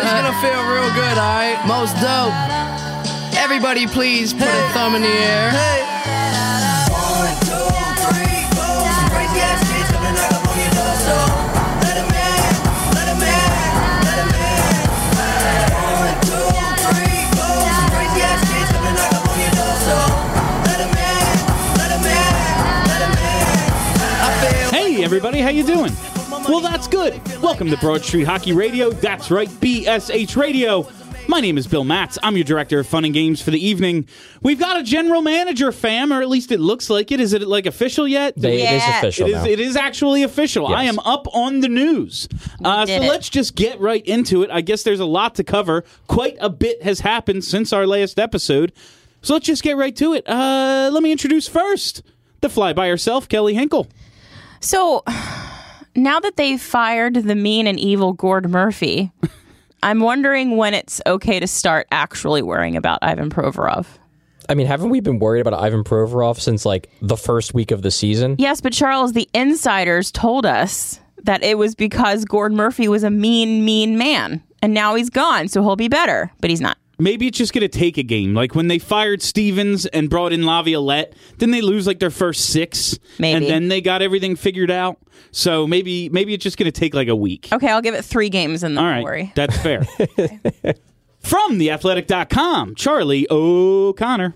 It's gonna feel real good, alright? Most dope. Everybody, please put a thumb in the air. Everybody, how you doing? Well, that's good. Welcome to Broad Street Hockey Radio. That's right, BSH Radio. My name is Bill Matz. I'm your director of fun and games for the evening. We've got a general manager, fam, or at least it looks like it. Is it like official yet? They, It is official It is, now. it is actually official. I am up on the news. Uh, so it. let's just get right into it. I guess there's a lot to cover. Quite a bit has happened since our last episode. So let's just get right to it. Uh, let me introduce first the fly by herself, Kelly Hinkel. So now that they've fired the mean and evil Gord Murphy, I'm wondering when it's okay to start actually worrying about Ivan Provorov. I mean, haven't we been worried about Ivan Provorov since like the first week of the season? Yes, but Charles, the insiders told us that it was because Gord Murphy was a mean, mean man. And now he's gone, so he'll be better, but he's not. Maybe it's just going to take a game. Like when they fired Stevens and brought in Laviolette, didn't they lose like their first six? Maybe. And then they got everything figured out. So maybe maybe it's just going to take like a week. Okay, I'll give it three games and then All right. worry. That's fair. From theathletic.com, Charlie O'Connor.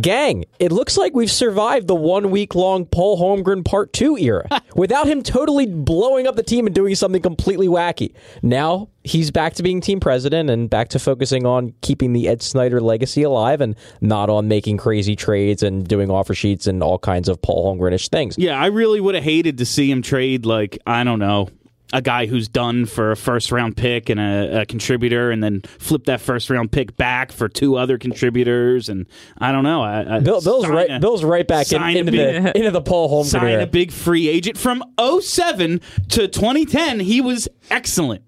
Gang, it looks like we've survived the one week long Paul Holmgren Part 2 era without him totally blowing up the team and doing something completely wacky. Now he's back to being team president and back to focusing on keeping the Ed Snider legacy alive and not on making crazy trades and doing offer sheets and all kinds of Paul Holmgrenish things. Yeah, I really would have hated to see him trade like I don't know a guy who's done for a first round pick and a, a contributor, and then flip that first round pick back for two other contributors, and I don't know. I, I Bill, Bill's right. a- Bill's right back in, into big- the into the Paul Holmgren sign era. a big free agent from 07 to 2010. He was excellent.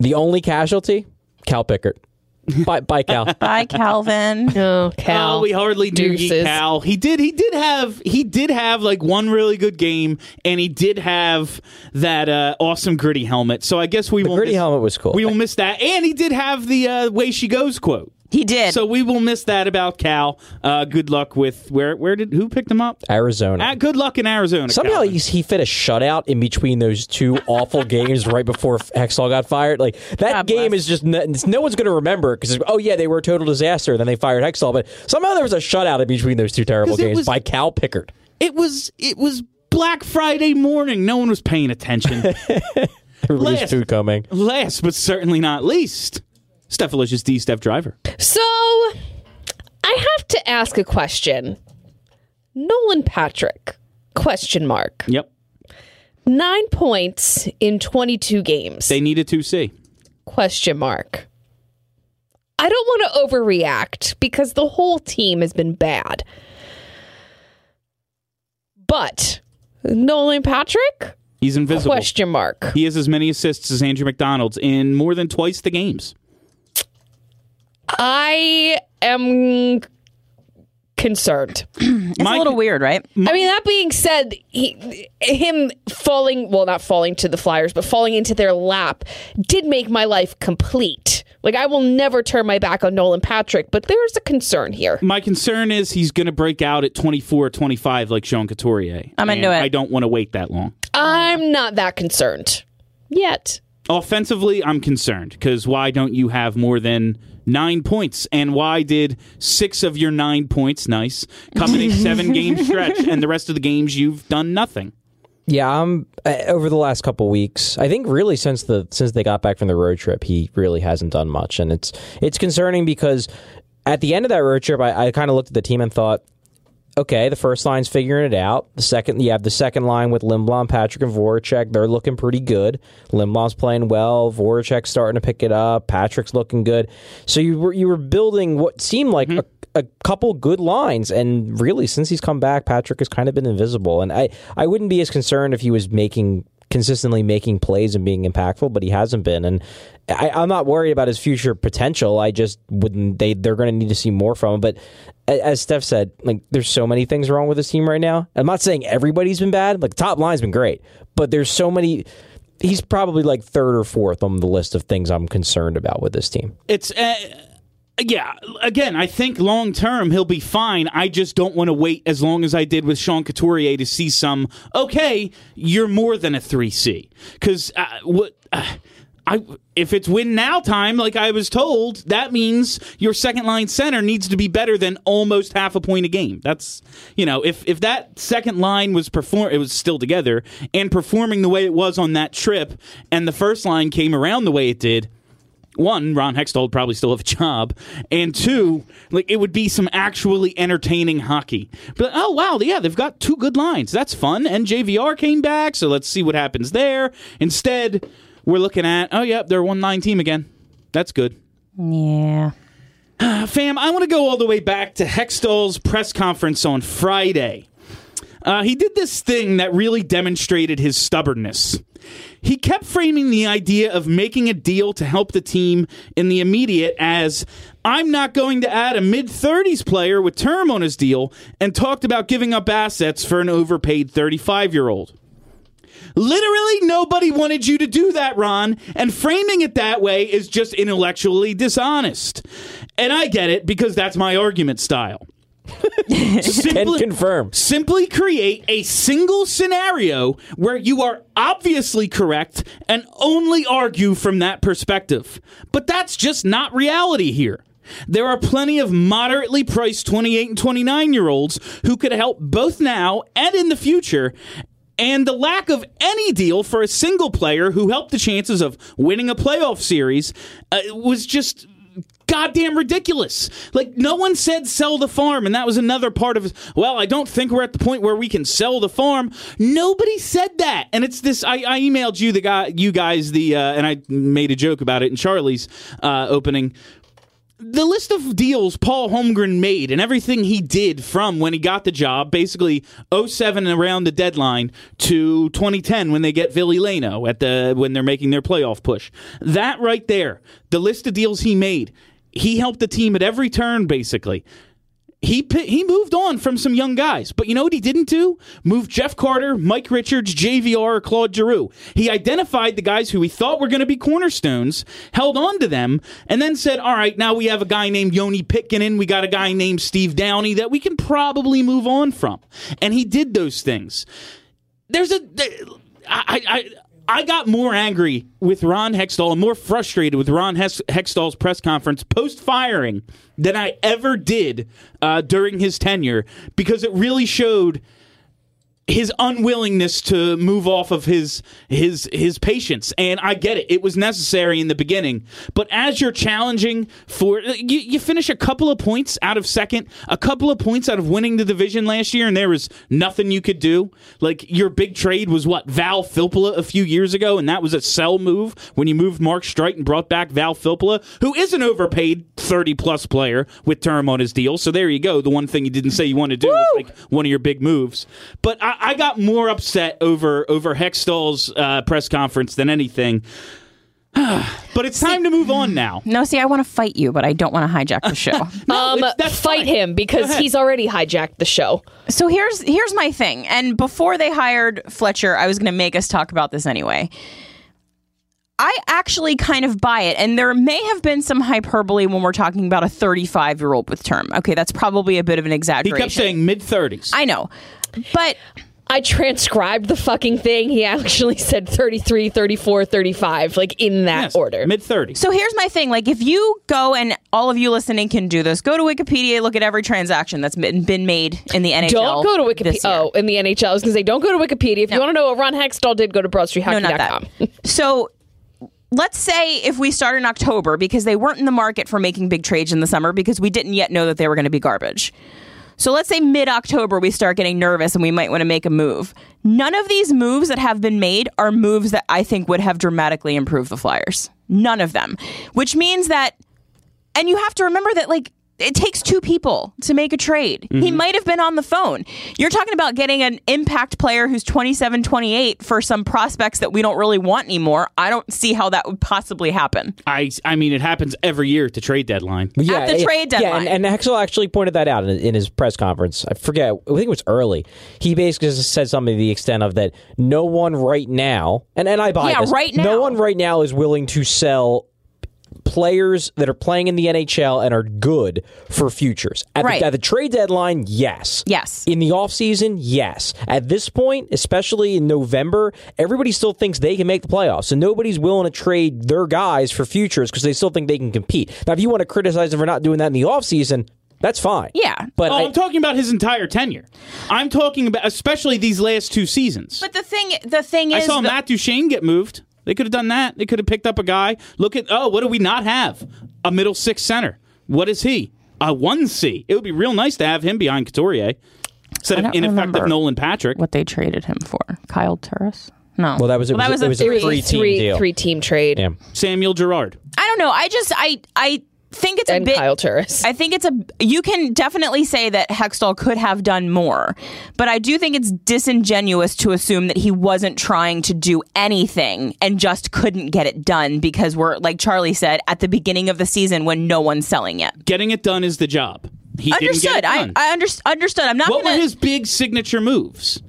The only casualty, Cal Pickard. Bye, bye, Cal. Bye, Calvin. Oh, Cal. Oh, we hardly do geek Deuces. Cal. He did. He did have. He did have like one really good game, and he did have that uh, awesome gritty helmet. So I guess we The will gritty miss, helmet was cool. We will miss that, and he did have the uh, "way she goes" quote. He did. So we will miss that about Cal. Uh, good luck with where? Where did who picked him up? Arizona. Uh, good luck in Arizona. Somehow he, he fit a shutout in between those two awful games right before Hextall got fired. Like that God game bless. is just no, no one's going to remember because oh yeah they were a total disaster. Then they fired Hextall, but somehow there was a shutout in between those two terrible games was- by Cal Pickard. it was. It was Black Friday morning. No one was paying attention. Everybody's Last- food coming. Last but certainly not least, Stephalicious D. Steph Driver. So, I have to ask a question. Nolan Patrick, question mark. Yep. Nine points in 22 games, They needed to see. question mark. I don't want to overreact because the whole team has been bad. But Nolan Patrick, He's invisible. question mark. He has as many assists as Andrew MacDonald's in more than twice the games. I am concerned. it's My- a little weird, right? I mean, that being said, he, him falling, well, not falling to the Flyers, but falling into their lap did make my life complete. Like, I will never turn my back on Nolan Patrick, but there's a concern here. My concern is he's going to break out at 24 25 like Sean Couturier. I'm into it. I don't want to wait that long. I'm not that concerned yet. Offensively, I'm concerned because why don't you have more than nine points? And why did six of your nine points, nice, come in a seven game stretch and the rest of the games you've done nothing? Yeah, I'm uh, over the last couple weeks. I think really since the since they got back from the road trip, he really hasn't done much, and it's it's concerning because at the end of that road trip, I, I kind of looked at the team and thought, okay, the first line's figuring it out. The second, you have the second line with Lindblom, Patrick, and Voracek. They're looking pretty good. Lindblom's playing well. Voracek's starting to pick it up. Patrick's looking good. So you were you were building what seemed like mm-hmm. a, a couple good lines, and really, since he's come back, Patrick has kind of been invisible. And I I wouldn't be as concerned if he was making consistently making plays and being impactful, but he hasn't been. And I, I'm not worried about his future potential. I just wouldn't. They they're going to need to see more from him. But as Steph said, like there's so many things wrong with this team right now. I'm not saying everybody's been bad. Like top line's been great, but there's so many. He's probably like third or fourth on the list of things I'm concerned about with this team. It's uh, yeah. Again, I think long term he'll be fine. I just don't want to wait as long as I did with Sean Couturier to see some. Okay, you're more than a three C because uh, what. Uh, I, if it's win now time, like I was told, that means your second line center needs to be better than almost half a point a game. That's you know, if if that second line was perform, it was still together and performing the way it was on that trip, and the first line came around the way it did one, Ron Hextall would probably still have a job, and two, like it would be some actually entertaining hockey. But oh wow, yeah, they've got two good lines. That's fun. And JVR came back, so let's see what happens there. Instead, we're looking at oh yep, they're one nine team again. That's good. Yeah. Uh, fam, I want to go all the way back to Hextall's press conference on Friday. Uh, he did this thing that really demonstrated his stubbornness. He kept framing the idea of making a deal to help the team in the immediate as I'm not going to add a mid 30s player with term on his deal and talked about giving up assets for an overpaid 35 year old. Literally nobody wanted you to do that, Ron, and framing it that way is just intellectually dishonest. And I get it because that's my argument style. Can Simply- confirm. Simply create a single scenario where you are obviously correct and only argue from that perspective. But that's just not reality here. There are plenty of moderately priced 28 and 29 year olds who could help both now and in the future. And the lack of any deal for a single player who helped the chances of winning a playoff series uh, was just goddamn ridiculous. Like no one said sell the farm, and that was another part of. Well, I don't think we're at the point where we can sell the farm. Nobody said that, and it's this. I, I emailed you the guy, you guys the, uh, and I made a joke about it in Charlie's uh, opening. The list of deals Paul Holmgren made and everything he did from when he got the job, basically 07 around the deadline to 2010 when they get Ville Leino at the when they're making their playoff push. That right there, the list of deals he made, he helped the team at every turn basically. He he moved on from some young guys, but you know what he didn't do? Move Jeff Carter, Mike Richards, JVR, Claude Giroux. He identified the guys who he thought were going to be cornerstones, held on to them, and then said, "All right, now we have a guy named Joni Pitkanen, we got a guy named Steve Downie that we can probably move on from." And he did those things. There's a I I I got more angry with Ron Hextall and more frustrated with Ron Hex- Hextall's press conference post firing than I ever did uh, during his tenure because it really showed his unwillingness to move off of his his his patience. And I get it. It was necessary in the beginning. But as you're challenging for you, you finish a couple of points out of second a couple of points out of winning the division last year and there was nothing you could do. Like your big trade was what Val Filppula a few years ago? And that was a sell move when you moved Mark Streit and brought back Val Filppula who is an overpaid 30 plus player with term on his deal. So there you go. The one thing you didn't say you want to do was like one of your big moves. But I, I got more upset over over Hextall's uh, press conference than anything. but it's time to move on now. No, see, I want to fight you, but I don't want to hijack the show. No, um, that's fight fine. him because he's already hijacked the show. so here's here's my thing. And before they hired Fletcher, I was going to make us talk about this anyway. I actually kind of buy it, and there may have been some hyperbole when we're talking about a 35 year old with term. Okay, that's probably a bit of an exaggeration. He kept saying mid thirties. I know, but I transcribed the fucking thing. He actually said 33, 34, 35, like in that order. Mid 30. So here's my thing. Like, if you go and all of you listening can do this, go to Wikipedia, look at every transaction that's been been made in the NHL. Don't go to this Wikipedia. year. Oh, in the NHL. I was going to say, don't go to Wikipedia. If you want to know what Ron Hextall did, go to No, not BroadStreetHockey.com. that. so let's say if we start in October because they weren't in the market for making big trades in the summer because we didn't yet know that they were going to be garbage. So let's say mid October we start getting nervous and we might want to make a move. None of these moves that have been made are moves that I think would have dramatically improved the Flyers. None of them. Which means that and you have to remember that like it takes two people to make a trade. Mm-hmm. He might have been on the phone. You're talking about getting an impact player who's 27, 28 for some prospects that we don't really want anymore. I don't see how that would possibly happen. I, I mean, it happens every year at the trade deadline. But At the yeah, trade Yeah, deadline. and, and Hextall actually pointed that out in, in his press conference. I forget. I think it was early. He basically just said something to the extent of that no one right now, and, and I buy Yeah, this, right no one right now is willing to sell players that are playing in the NHL and are good for futures. At, Right. the, at the trade deadline, yes. Yes. In the offseason, yes. At this point, especially in November, everybody still thinks they can make the playoffs. So nobody's willing to trade their guys for futures because they still think they can compete. Now, if you want to criticize them for not doing that in the offseason, that's fine. Yeah. But Oh, I, I'm talking about his entire tenure. I'm talking about especially these last two seasons. But the thing, the thing I is, I saw the- Matt Duchene get moved. They could have done that. They could have picked up a guy. Look at oh, what do we not have? A middle six center. What is he? A one C. It would be real nice to have him behind Couturier instead of ineffective Nolan Patrick. what they traded him for. Kyle Turris? No. well, that was, it that was, was it was a a three- team three deal. three team trade Yeah. Samuel Girard. I don't know. I just, I, I think it's a and bit. Kyle Turris. I think it's a. You can definitely say that Hextall could have done more, but I do think it's disingenuous to assume that he wasn't trying to do anything and just couldn't get it done because we're, like Charlie said, at the beginning of the season when no one's selling yet. Getting it done is the job. He didn't Understood. get it I. I under, understood. I'm not what gonna. were his big signature moves?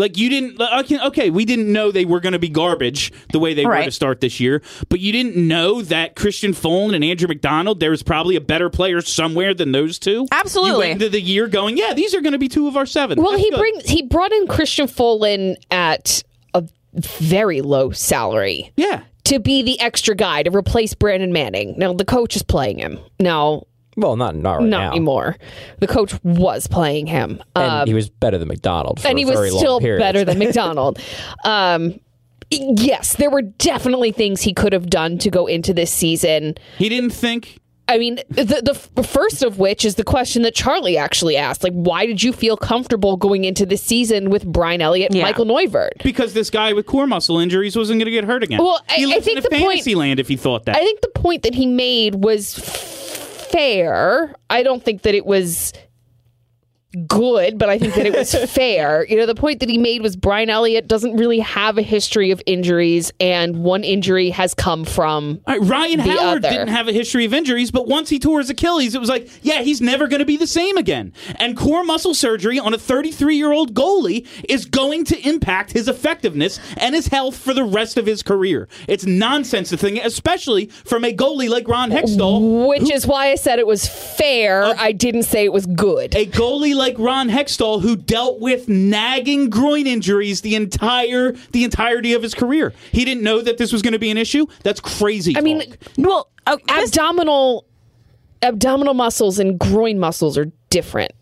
Like you didn't okay, okay, we didn't know they were going to be garbage the way they were to start this year, but you didn't know that Christian Folin and Andrew MacDonald there was probably a better player somewhere than those two. Absolutely. You went into the year going, yeah, these are going to be two of our seven. Well, That's he good. brings he brought in Christian Folin at a very low salary Yeah. to be the extra guy to replace Brandon Manning. Now the coach is playing him. Now, Well, not, not right not now. anymore. The coach was playing him. And Um, he was better than MacDonald for and he a was very long still better than MacDonald. Um, yes, there were definitely things he could have done to go into this season. He didn't think I mean, the, the first of which is the question that Charlie actually asked. Like, why did you feel comfortable going into this season with Brian Elliott and Yeah. Michael Neuvirth? because this guy with core muscle injuries wasn't going to get hurt again. Well, I- he I lives think in a the point- land if he thought that. I think the point that he made was fair. I don't think that it was good, but I think that it was fair. You know, the point that he made was Brian Elliott doesn't really have a history of injuries, and one injury has come from. Right, Ryan Howard other. didn't have a history of injuries, but once he tore his Achilles, it was like, yeah, he's never going to be the same again. And core muscle surgery on a 33 year old goalie is going to impact his effectiveness and his health for the rest of his career. It's nonsense, the thing, especially from a goalie like Ron Hextall. Which is why I said it was fair. Uh, I didn't say it was good. A goalie like Ron Hextall who dealt with nagging groin injuries the entire the entirety of his career. He didn't know that this was going to be an issue. That's crazy. I mean, well, this- abdominal abdominal muscles and groin muscles are different.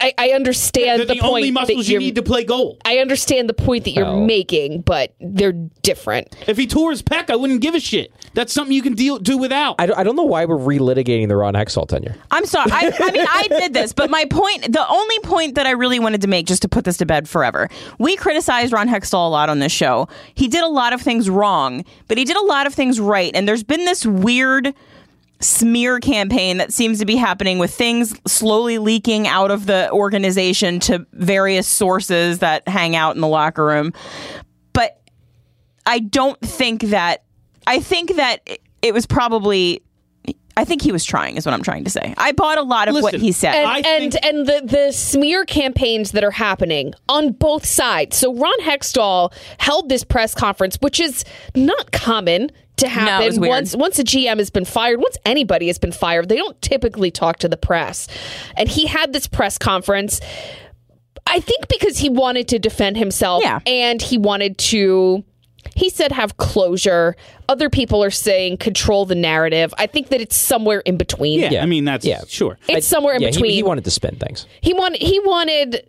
I, I understand they're the, the, point only muscles that you you're, need to play goal. I understand the point that you're Oh. making, but they're different. If he tore his pec, I wouldn't give a shit. That's something you can deal do without. I don't, I don't know why we're relitigating the Ron Hextall tenure. I'm sorry. I, I mean, I did this, but my point, the only point that I really wanted to make, just to put this to bed forever, we criticized Ron Hextall a lot on this show. He did a lot of things wrong, but he did a lot of things right. And there's been this weird smear campaign that seems to be happening with things slowly leaking out of the organization to various sources that hang out in the locker room. But I don't think that, I think that it- it was probably. I think he was trying, is what I'm trying to say. I bought a lot of what he said. And and, think- and the, the smear campaigns that are happening on both sides. So Ron Hextall held this press conference, which is not common to happen was weird. once once a GM has been fired, once anybody has been fired, they don't typically talk to the press. And he had this press conference I think because he wanted to defend himself Yeah. and he wanted to he said have closure. Other people are saying control the narrative. I think that it's somewhere in between. yeah, Yeah. I mean that's Yeah. sure. It's somewhere in yeah, he- between. He, wanted to spin things. He wanted he wanted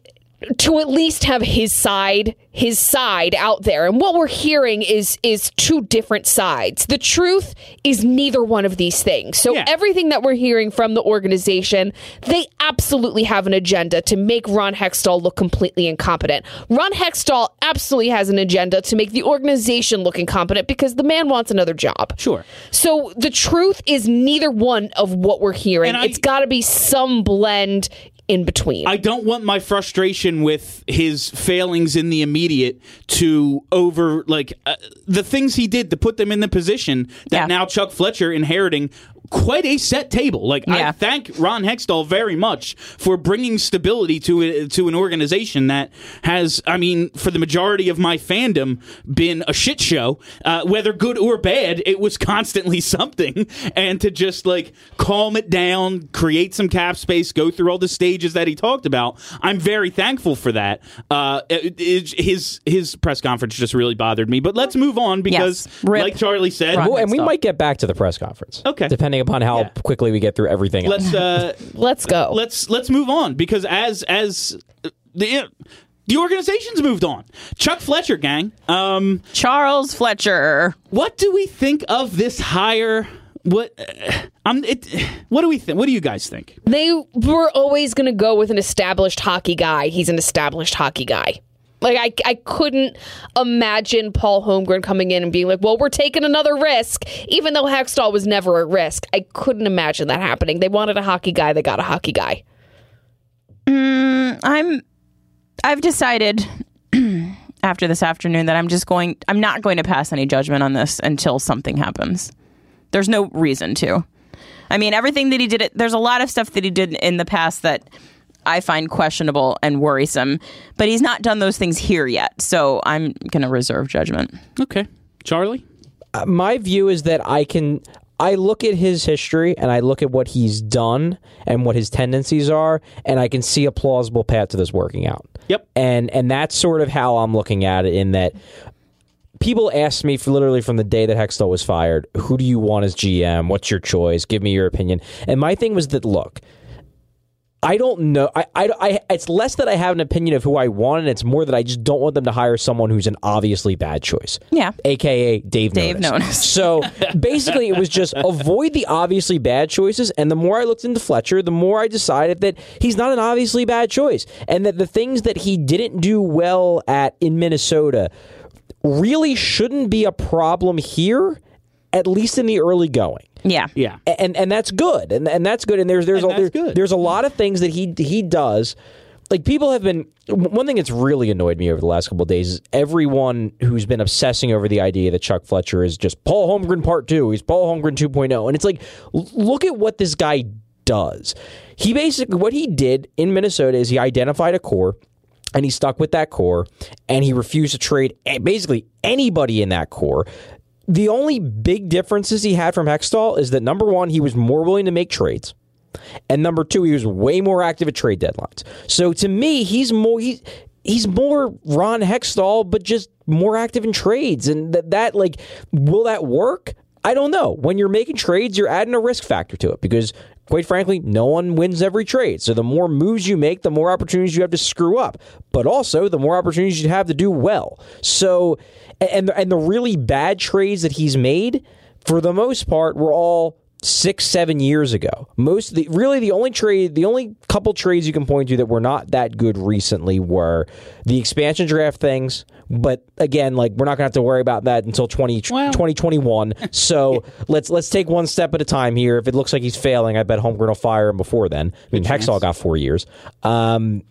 to at least have his side his side out there. And what we're hearing is is two different sides. The truth is neither one of these things. So Yeah. everything that we're hearing from the organization they absolutely have an agenda to make ron hextall look completely incompetent. Ron hextall absolutely has an agenda to make the organization look incompetent because the man wants another job. Sure. so the truth is neither one of what we're hearing. I- it's got to be some blend in between I don't want my frustration with his failings in the immediate to over like uh, the things he did to put them in the position that Yeah. now Chuck Fletcher inheriting quite a set table. Like I thank Ron Hextall very much for bringing stability to a, to an organization that has, I mean, for the majority of my fandom, been a shit show. Uh, whether good or bad, it was constantly something. And to just like calm it down, create some cap space, go through all the stages that he talked about, I'm very thankful for that. Uh, it- it- his his press conference just really bothered me. But let's move on because, Yes. Like Charlie said, Well, and we might get back to the press conference. Okay. Depending upon how Yeah. quickly we get through everything else. let's. Uh, let's go let's let's move on because as as the the organization's moved on. Chuck Fletcher, gang. Um, Charles Fletcher. what do we think of this hire? What uh, um, it, what do we think? What do you guys think? they were always going to go with an established hockey guy. He's an established hockey guy. Like I, I couldn't imagine Paul Holmgren coming in and being like, "Well, we're taking another risk," even though Hextall was never a risk. I couldn't imagine that happening. They wanted a hockey guy. They got a hockey guy. Mm, I'm I've decided after this afternoon that I'm just going I'm not going to pass any judgment on this until something happens. There's no reason to. I mean, everything that he did there's a lot of stuff that he did in the past that I find questionable and worrisome, but he's not done those things here yet. So I'm going to reserve judgment. Okay, Charlie. Uh, my view is that I can I look at his history and I look at what he's done and what his tendencies are and I can see a plausible path to this working out. Yep. And and that's sort of how I'm looking at it in that people asked me for literally from the day that Hextall was fired, who do you want as GM? What's your choice? Give me your opinion. And my thing was that look, I don't know. I, I, I, it's less that I have an opinion of who I want, and it's more that I just don't want them to hire someone who's an obviously bad choice. Yeah. AKA Dave, Dave Nonis. Nonis. So basically, it was just avoid the obviously bad choices. And the more I looked into Fletcher, the more I decided that he's not an obviously bad choice, and that the things that he didn't do well at in Minnesota really shouldn't be a problem here, at least in the early going Yeah. Yeah. and and that's good, and and that's good. And there's there's And a, there- good. there's a lot of things that he he does. Like people have been one thing that's really annoyed me over the last couple of days is everyone who's been obsessing over the idea that Chuck Fletcher is just Paul Holmgren part two. He's Paul Holmgren 2.0, and it's like look at what this guy does. He basically what he did in Minnesota is he identified a core and he stuck with that core and he refused to trade basically anybody in that core. The only big differences he had from Hextall is that number one, he was more willing to make trades. And number two, he was way more active at trade deadlines. So to me, he's more he, he's more Ron Hextall, but just more active in trades. And that, that like will that work? I don't know. When you're making trades, you're adding a risk factor to it because quite frankly, no one wins every trade. So the more moves you make, the more opportunities you have to screw up. But also the more opportunities you have to do well. So and and the really bad trades that he's made, for the most part, were all six, seven years ago. Most the really the only trade, the only couple trades you can point to that were not that good recently were the expansion draft things. But again, like we're not gonna have to worry about that until 20, Well- 2021. So let's let's take one step at a time here. If it looks like he's failing, I bet Holmgren will fire him before then. I mean, Hextall got four years. Um,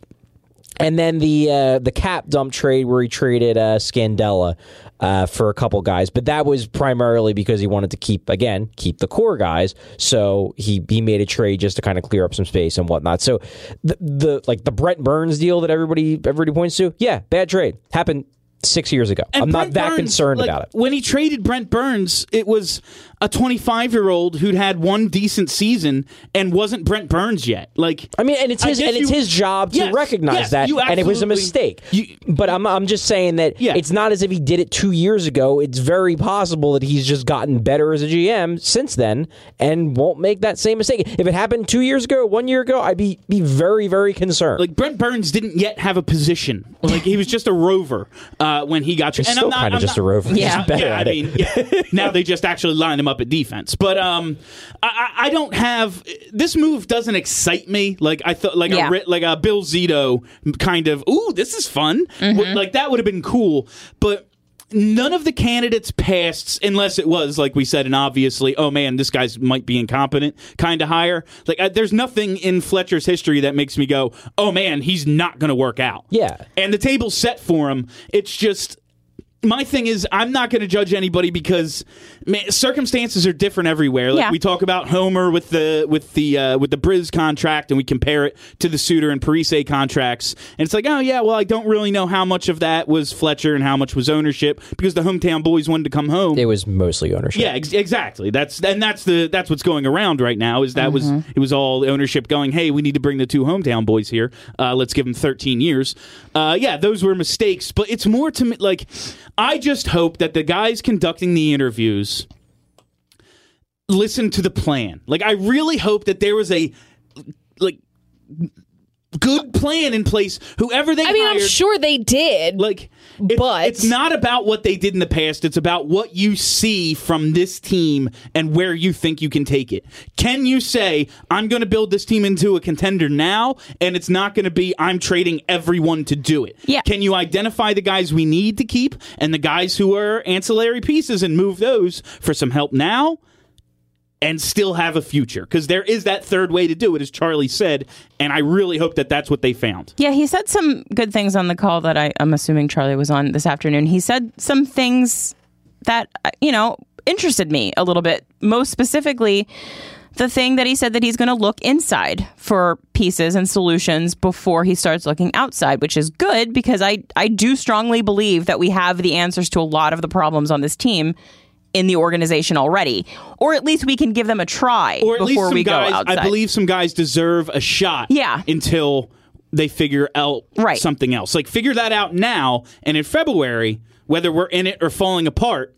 and then the uh, the cap dump trade where he traded uh, Scandella uh, for a couple guys, but that was primarily because he wanted to keep again keep the core guys. So he he made a trade just to kind of clear up some space and whatnot. So the, the like the Brent Burns deal that everybody everybody points to, yeah, bad trade happened six years ago. And I'm Brent not that Burns, concerned like, about it. When he traded Brent Burns, it was a 25 year old who'd had one decent season and wasn't Brent Burns yet. Like, I mean, and it's his and it's his job to Yes, recognize yes, that, you and it was a mistake. you- but I'm I'm just saying that Yeah. it's not as if he did it two years ago. It's very possible that he's just gotten better as a GM since then, and won't make that same mistake. If it happened two years ago, one year ago, I'd be be very very concerned. like Brent Burns didn't yet have a position. Like he was just a rover uh, when he got. He's and still kinda just not- a rover. Yeah. yeah, I mean, yeah. now they just actually line him up at defense. But um, I, I don't have this move doesn't excite me. Like I thought, like Yeah. a like a Bill Zito kind of. Ooh, this is fun. Mm-hmm. Like that would have been cool, but. None of the candidates passed, unless it was like we said, and obviously, oh man, this guy's might be incompetent kind of hire. Like, I, there's nothing in Fletcher's history that makes me go, oh man, he's not going to work out. Yeah. and the table's set for him. It's just my thing is I'm not going to judge anybody because circumstances are different everywhere. Like Yeah. we talk about Homer with the with the uh, with the Briz contract, and we compare it to the Suter and Parise contracts, and it's like, oh yeah, well I don't really know how much of that was Fletcher and how much was ownership because the hometown boys wanted to come home. it was mostly ownership. Yeah, ex- exactly. That's and that's the that's what's going around right now. Is that was it was all ownership going? Hey, we need to bring the two hometown boys here. Uh, let's give them 13 years. Uh, yeah, those were mistakes, but it's more to me like I just hope that the guys conducting the interviews listen to the plan. Like I really hope that there was a like good plan in place. Whoever they I mean, hired, I'm sure they did. like it's, But- it's not about what they did in the past it's about what you see from this team and where you think you can take it can you say i'm going to build this team into a contender now and it's not going to be i'm trading everyone to do it Yeah. can you identify the guys we need to keep and the guys who are ancillary pieces and move those for some help now and still have a future because there is that third way to do it as charlie said and i really hope that that's what they found Yeah, he said some good things on the call that I, I'm assuming Charlie was on this afternoon. He said some things that, uh, you know, interested me a little bit. Most specifically, the thing that he said that he's going to look inside for pieces and solutions before he starts looking outside, which is good because I, I do strongly believe that we have the answers to a lot of the problems on this team in the organization already. Or at least we can give them a try or at least before some we guys, go outside. I believe some guys deserve a shot. Yeah. Until they figure out Right. something else. Like figure that out now, and in February, whether we're in it or falling apart.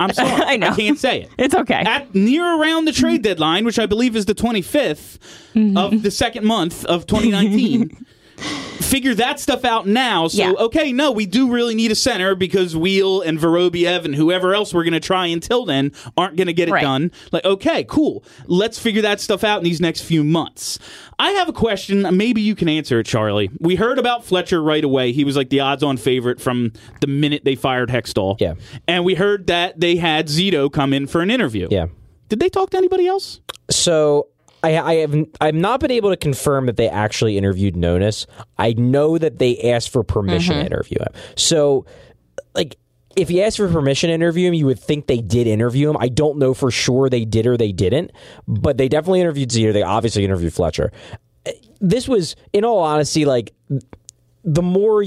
I'm sorry, I know. can't say it. It's okay. At near around the trade deadline, which I believe is the 25th Mm-hmm. of the second month of 2019. Figure that stuff out now. So Yeah. okay, no, we do really need a center because Weal and Vorobiev and whoever else we're going to try until then aren't going to get it Right. done. Like, okay, cool. Let's figure that stuff out in these next few months. I have a question. Maybe you can answer it, Charlie. We heard about Fletcher right away. He was like the odds on favorite from the minute they fired Hextall. Yeah. And we heard that they had Zito come in for an interview. Yeah. Did they talk to anybody else? So I, I have I've not been able to confirm that they actually interviewed Nonis. I know that they asked for permission to mm-hmm. interview him. So, like, if you asked for permission to interview him, you would think they did interview him. I don't know for sure they did or they didn't, but they definitely interviewed Zito. They obviously interviewed Fletcher. This was, in all honesty, like the more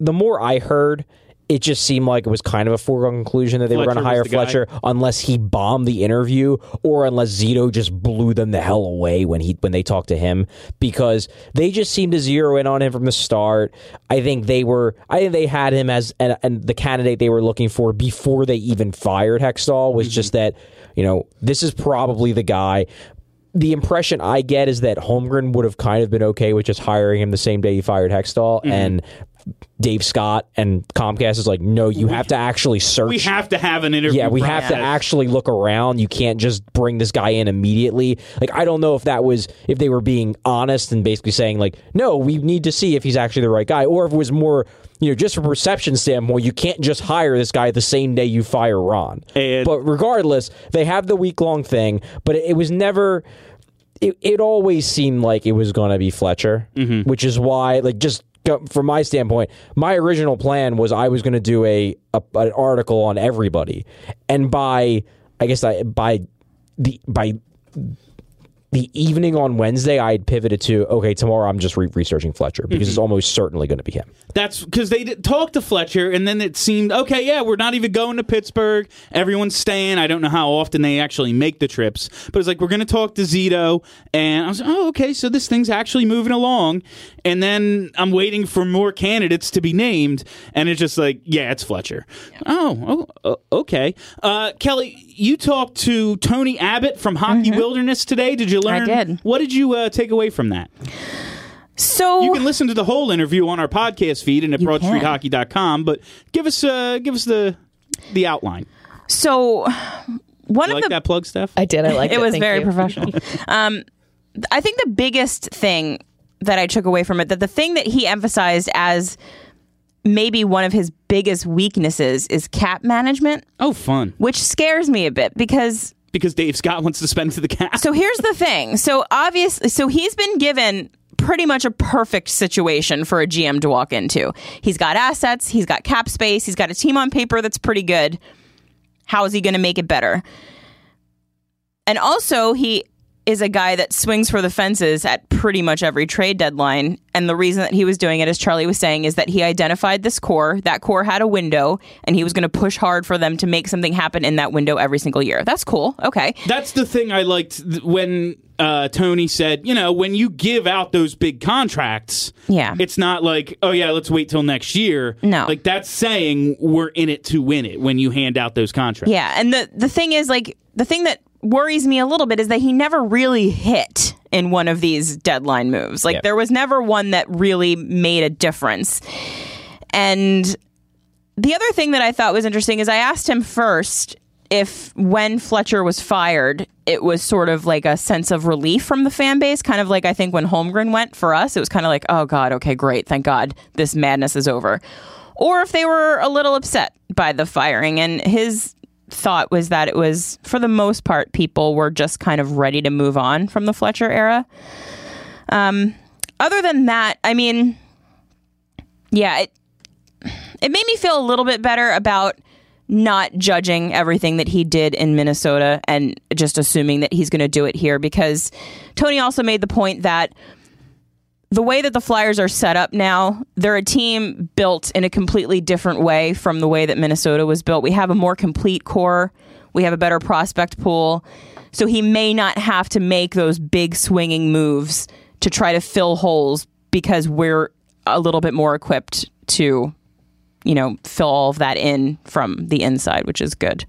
the more I heard, it just seemed like it was kind of a foregone conclusion that they were going to hire the guy. Fletcher unless he bombed the interview or unless Zito just blew them the hell away when he when they talked to him because they just seemed to zero in on him from the start. I think they were I think they had him as and, and the candidate they were looking for before they even fired Hextall was just that you know this is probably the guy the impression I get is that Holmgren would have kind of been okay with just hiring him the same day he fired Hextall, Mm-hmm. and Dave Scott and Comcast is like, no, you have to actually search. We have to have an interview. yeah, we have to actually look around. You can't just bring this guy in immediately. Like, I don't know if that was if they were being honest and basically saying like, no, we need to see if he's actually the right guy, or if it was more, you know, just from a perception standpoint, you can't just hire this guy the same day you fire Ron. And- but regardless, they have the week long thing, but it, was never. It, it always seemed like it was going to be Fletcher, Mm-hmm. which is why, like, just from my standpoint, my original plan was I was going to do a, a an article on everybody, and by I guess I by the by the evening on Wednesday, I had pivoted to okay, tomorrow I'm just re- researching Fletcher because it's almost certainly going to be him. That's because they did talk to Fletcher, and then it seemed okay. Yeah, we're not even going to Pittsburgh. Everyone's staying. I don't know how often they actually make the trips, but it's like we're going to talk to Zito, and I was oh okay, so this thing's actually moving along. And then I'm waiting for more candidates to be named, and it's just like yeah, it's Fletcher. Oh, oh, oh, okay. Uh, Kelly, you talked to Tony Abbott from Hockey Wilderness today. Did you learn? I did. What did you uh, take away from that? So You can listen to the whole interview on our podcast feed and at You can. broadstreethockey.com, but give us uh give us the the outline. so one You of like the that plug, stuff I did. I like it. it was very you. professional. um, I think the biggest thing that I took away from it that the thing that he emphasized as maybe one of his biggest weaknesses is cap management, oh, fun. which scares me a bit because Because Dave Scott wants to spend to the cap. so here's the thing. So obviously, so he's been given pretty much a perfect situation for a GM to walk into. He's got assets, he's got cap space, he's got a team on paper that's pretty good. How is he going to make it better? And also, he is a guy that swings for the fences at pretty much every trade deadline. And the reason that he was doing it, as Charlie was saying, is that he identified this core. That core had a window, and he was going to push hard for them to make something happen in that window every single year. That's cool. Okay. That's the thing I liked when uh, Tony said, you know, when you give out those big contracts, Yeah. it's not like, oh yeah, let's wait till next year. No. like that's saying we're in it to win it when you hand out those contracts. Yeah, and the the thing is like the thing that worries me a little bit is that he never really hit in one of these deadline moves. Like Yep. there was never one that really made a difference. And the other thing that I thought was interesting is I asked him first if when Fletcher was fired, it was sort of like a sense of relief from the fan base, kind of like I think when Holmgren went for us, it was kind of like, oh God, okay, great, thank God this madness is over. Or if they were a little upset by the firing. And his thought was that it was, for the most part, people were just kind of ready to move on from the Fletcher era. Um, other than that, I mean, yeah, it, it made me feel a little bit better about not judging everything that he did in Minnesota and just assuming that he's going to do it here because Tony also made the point that the way that the Flyers are set up now, they're a team built in a completely different way from the way that Minnesota was built. We have a more complete core, we have a better prospect pool. So he may not have to make those big swinging moves to try to fill holes because we're a little bit more equipped to, you know, fill all of that in from the inside, which is good.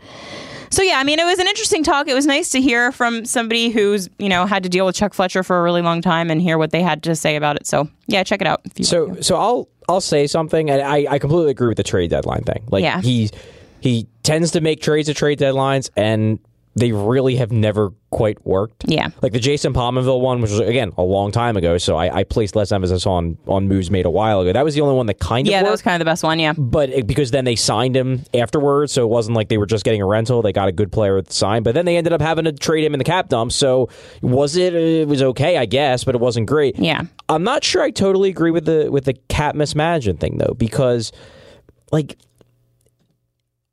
So yeah, I mean, it was an interesting talk. It was nice to hear from somebody who's you know had to deal with Chuck Fletcher for a really long time and hear what they had to say about it. So yeah, check it out. If you So so I'll I'll say something, and I, I completely agree with the trade deadline thing. Like Yeah. he he tends to make trades at trade deadlines, and they really have never quite worked. Yeah. like the Jason Pominville one, which was again a long time ago. So I, I placed less emphasis on on moves made a while ago. That was the only one that kind of yeah, worked. that was kind of the best one. Yeah, but it, because then they signed him afterwards, so it wasn't like they were just getting a rental. They got a good player at the sign, but then they ended up having to trade him in the cap dump. So was it? It was okay, I guess, but it wasn't great. Yeah. I'm not sure. I totally agree with the with the cap mismanagement thing though, because like.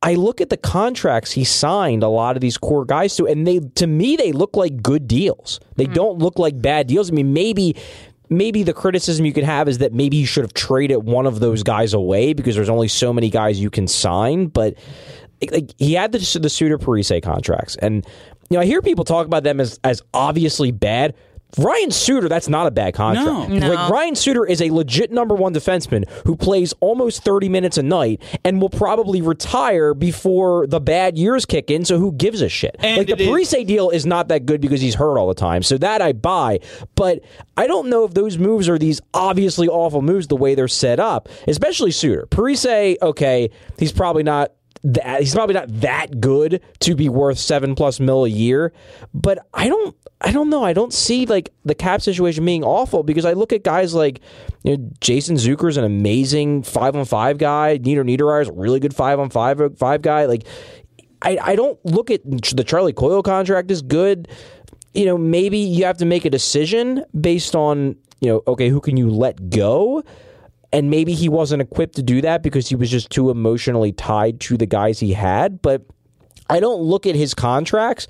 I look at the contracts he signed a lot of these core guys to, and they to me they look like good deals. They mm-hmm. don't look like bad deals. I mean, maybe maybe the criticism you could have is that maybe you should have traded one of those guys away because there's only so many guys you can sign. But like, like, he had the the Suter Parise contracts, and you know I hear people talk about them as as obviously bad. Ryan Suter, that's not a bad contract. No. Like Ryan Suter is a legit number one defenseman who plays almost 30 minutes a night and will probably retire before the bad years kick in. So who gives a shit? And like the it is- Parise deal is not that good because he's hurt all the time. So that I buy. But I don't know if those moves are these obviously awful moves the way they're set up, especially Suter. Parise, okay, he's probably not that he's probably not that good to be worth seven plus mil a year. But I don't I don't know. I don't see like the cap situation being awful because I look at guys like you know, Jason Zucker's an amazing five on five guy. Nieder Niederreiter is a really good five on five five guy. Like I, I don't look at the Charlie Coyle contract is good. You know, maybe you have to make a decision based on, you know, okay, who can you let go? And maybe he wasn't equipped to do that because he was just too emotionally tied to the guys he had. But I don't look at his contracts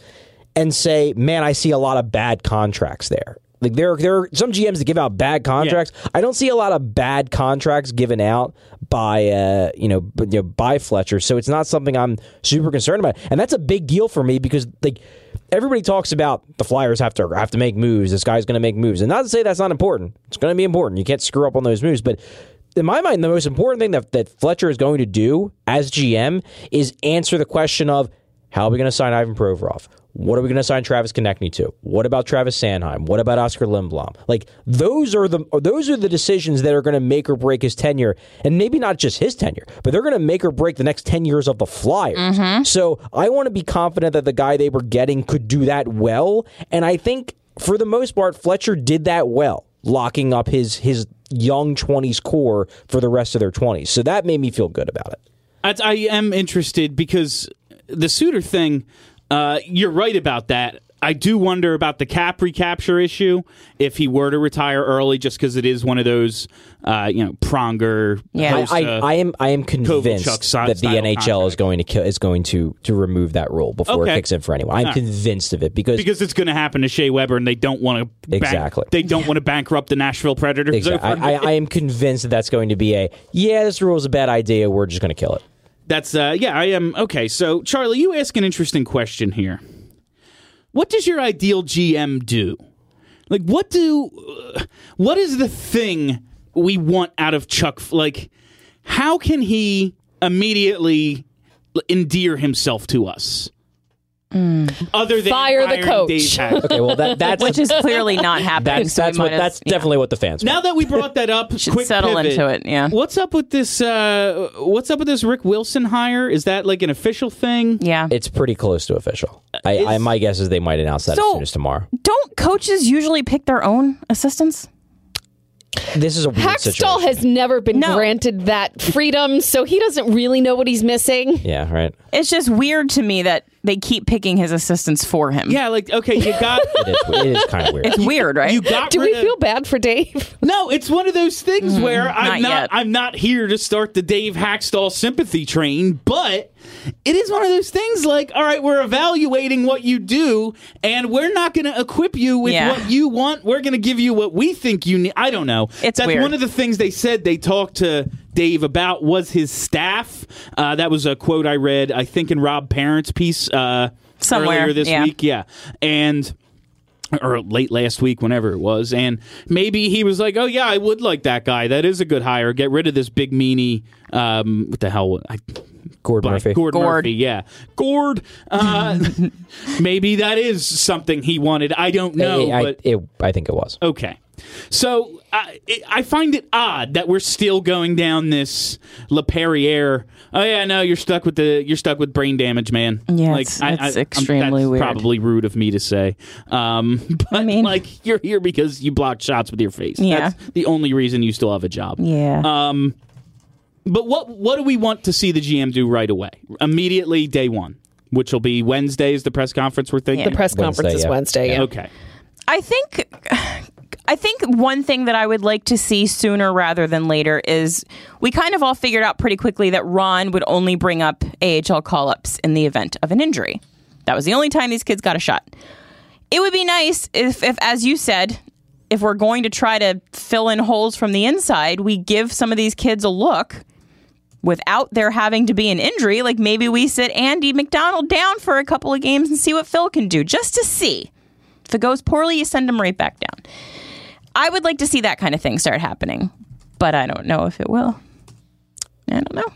and say, "Man, I see a lot of bad contracts there." Like there, there are some GMs that give out bad contracts. I don't see a lot of bad contracts given out by, uh, you know, you know, by Fletcher. So it's not something I'm super concerned about, and that's a big deal for me because like everybody talks about the Flyers have to have to make moves. This guy's going to make moves, and not to say that's not important. It's going to be important. You can't screw up on those moves, but in my mind, the most important thing that, that Fletcher is going to do as GM is answer the question of how are we going to sign Ivan Provorov? What are we going to sign Travis Konecny to? What about Travis Sanheim? What about Oskar Lindblom? Like those are the those are the decisions that are going to make or break his tenure, and maybe not just his tenure, but they're going to make or break the next ten years of the Flyers. Mm-hmm. So I want to be confident that the guy they were getting could do that well, and I think for the most part, Fletcher did that well, locking up his his young twenties core for the rest of their twenties. So that made me feel good about it. I, I am interested because the Suter thing. Uh, you're right about that. I do wonder about the cap recapture issue if he were to retire early, just because it is one of those, uh, you know, Pronger. Yeah. I, I, I am I am convinced that the NHL is going to kill, is going to to remove that rule before Okay. it kicks in for anyone. I'm Ah. convinced of it because, because it's going to happen to Shea Weber, and they don't want to Exactly. They don't want to bankrupt the Nashville Predators. Exactly. I. I, I am convinced that that's going to be a yeah. This rule is a bad idea. We're just going to kill it. That's uh yeah, I am okay. So Charlie, you ask an interesting question here. What does your ideal GM do? Like what do uh, what is the thing we want out of Chuck like how can he immediately endear himself to us? Other than Fire the coach. Dave Okay, well that that's which is clearly not happening. that's so that's what as- that's yeah. definitely what the fans. Want. Now that we brought that up, Should quick settle pivot. into it, yeah. What's up with this? Uh, what's up with this Rick Wilson hire? Is that like an official thing? Yeah. It's pretty close to official. I, I my guess is they might announce that as soon as tomorrow. Don't coaches usually pick their own assistants? This is a weird Hakstol situation. has never been No. granted that freedom, so he doesn't really know what he's missing. yeah, right. It's just weird to me that they keep picking his assistants for him. Yeah, like okay, you got. It is, it is kind of weird. It's weird, right? You got Do we of- feel bad for Dave? No, it's one of those things mm, where I'm not not. I'm not here to start the Dave Hakstol sympathy train, but it is one of those things like, all right, we're evaluating what you do, and we're not going to equip you with Yeah. what you want. We're going to give you what we think you need. I don't know. It's That's weird. one of the things they said they talked to Dave about was his staff. Uh, that was a quote I read, I think, in Rob Parent's piece uh, Somewhere, earlier this yeah. week. Yeah, and or late last week, whenever it was, and maybe he was like, "Oh yeah, I would like that guy. That is a good hire. Get rid of this big meanie. Um, what the hell? I, Gord Murphy. Gord, Gord. Murphy. Yeah, Gord. Uh, maybe that is something he wanted. I don't know, I, I- but it, I think it was. Okay. So uh, it, I find it odd that we're still going down this Laperriere. Oh yeah, no, you're stuck with the you're stuck with brain damage, man. Yeah, like it's- I, it's I, extremely that's weird. Probably rude of me to say. Um, but I mean- like you're here because you blocked shots with your face. Yeah. That's the only reason you still have a job. yeah. Um, but what what do we want to see the GM do right away? Immediately, day one, which will be Wednesday, is the press conference we're thinking. The press Wednesday, conference is yeah. Wednesday. Yeah. Okay. I think I think one thing that I would like to see sooner rather than later is we kind of all figured out pretty quickly that Ron would only bring up AHL call-ups in the event of an injury. That was the only time these kids got a shot. It would be nice if, if as you said, if we're going to try to fill in holes from the inside, we give some of these kids a look without there having to be an injury. Like maybe we sit Andy MacDonald down for a couple of games and see what Phil can do, just to see. If it goes poorly, you send him right back down. I would like to see that kind of thing start happening, but I don't know if it will. I don't know.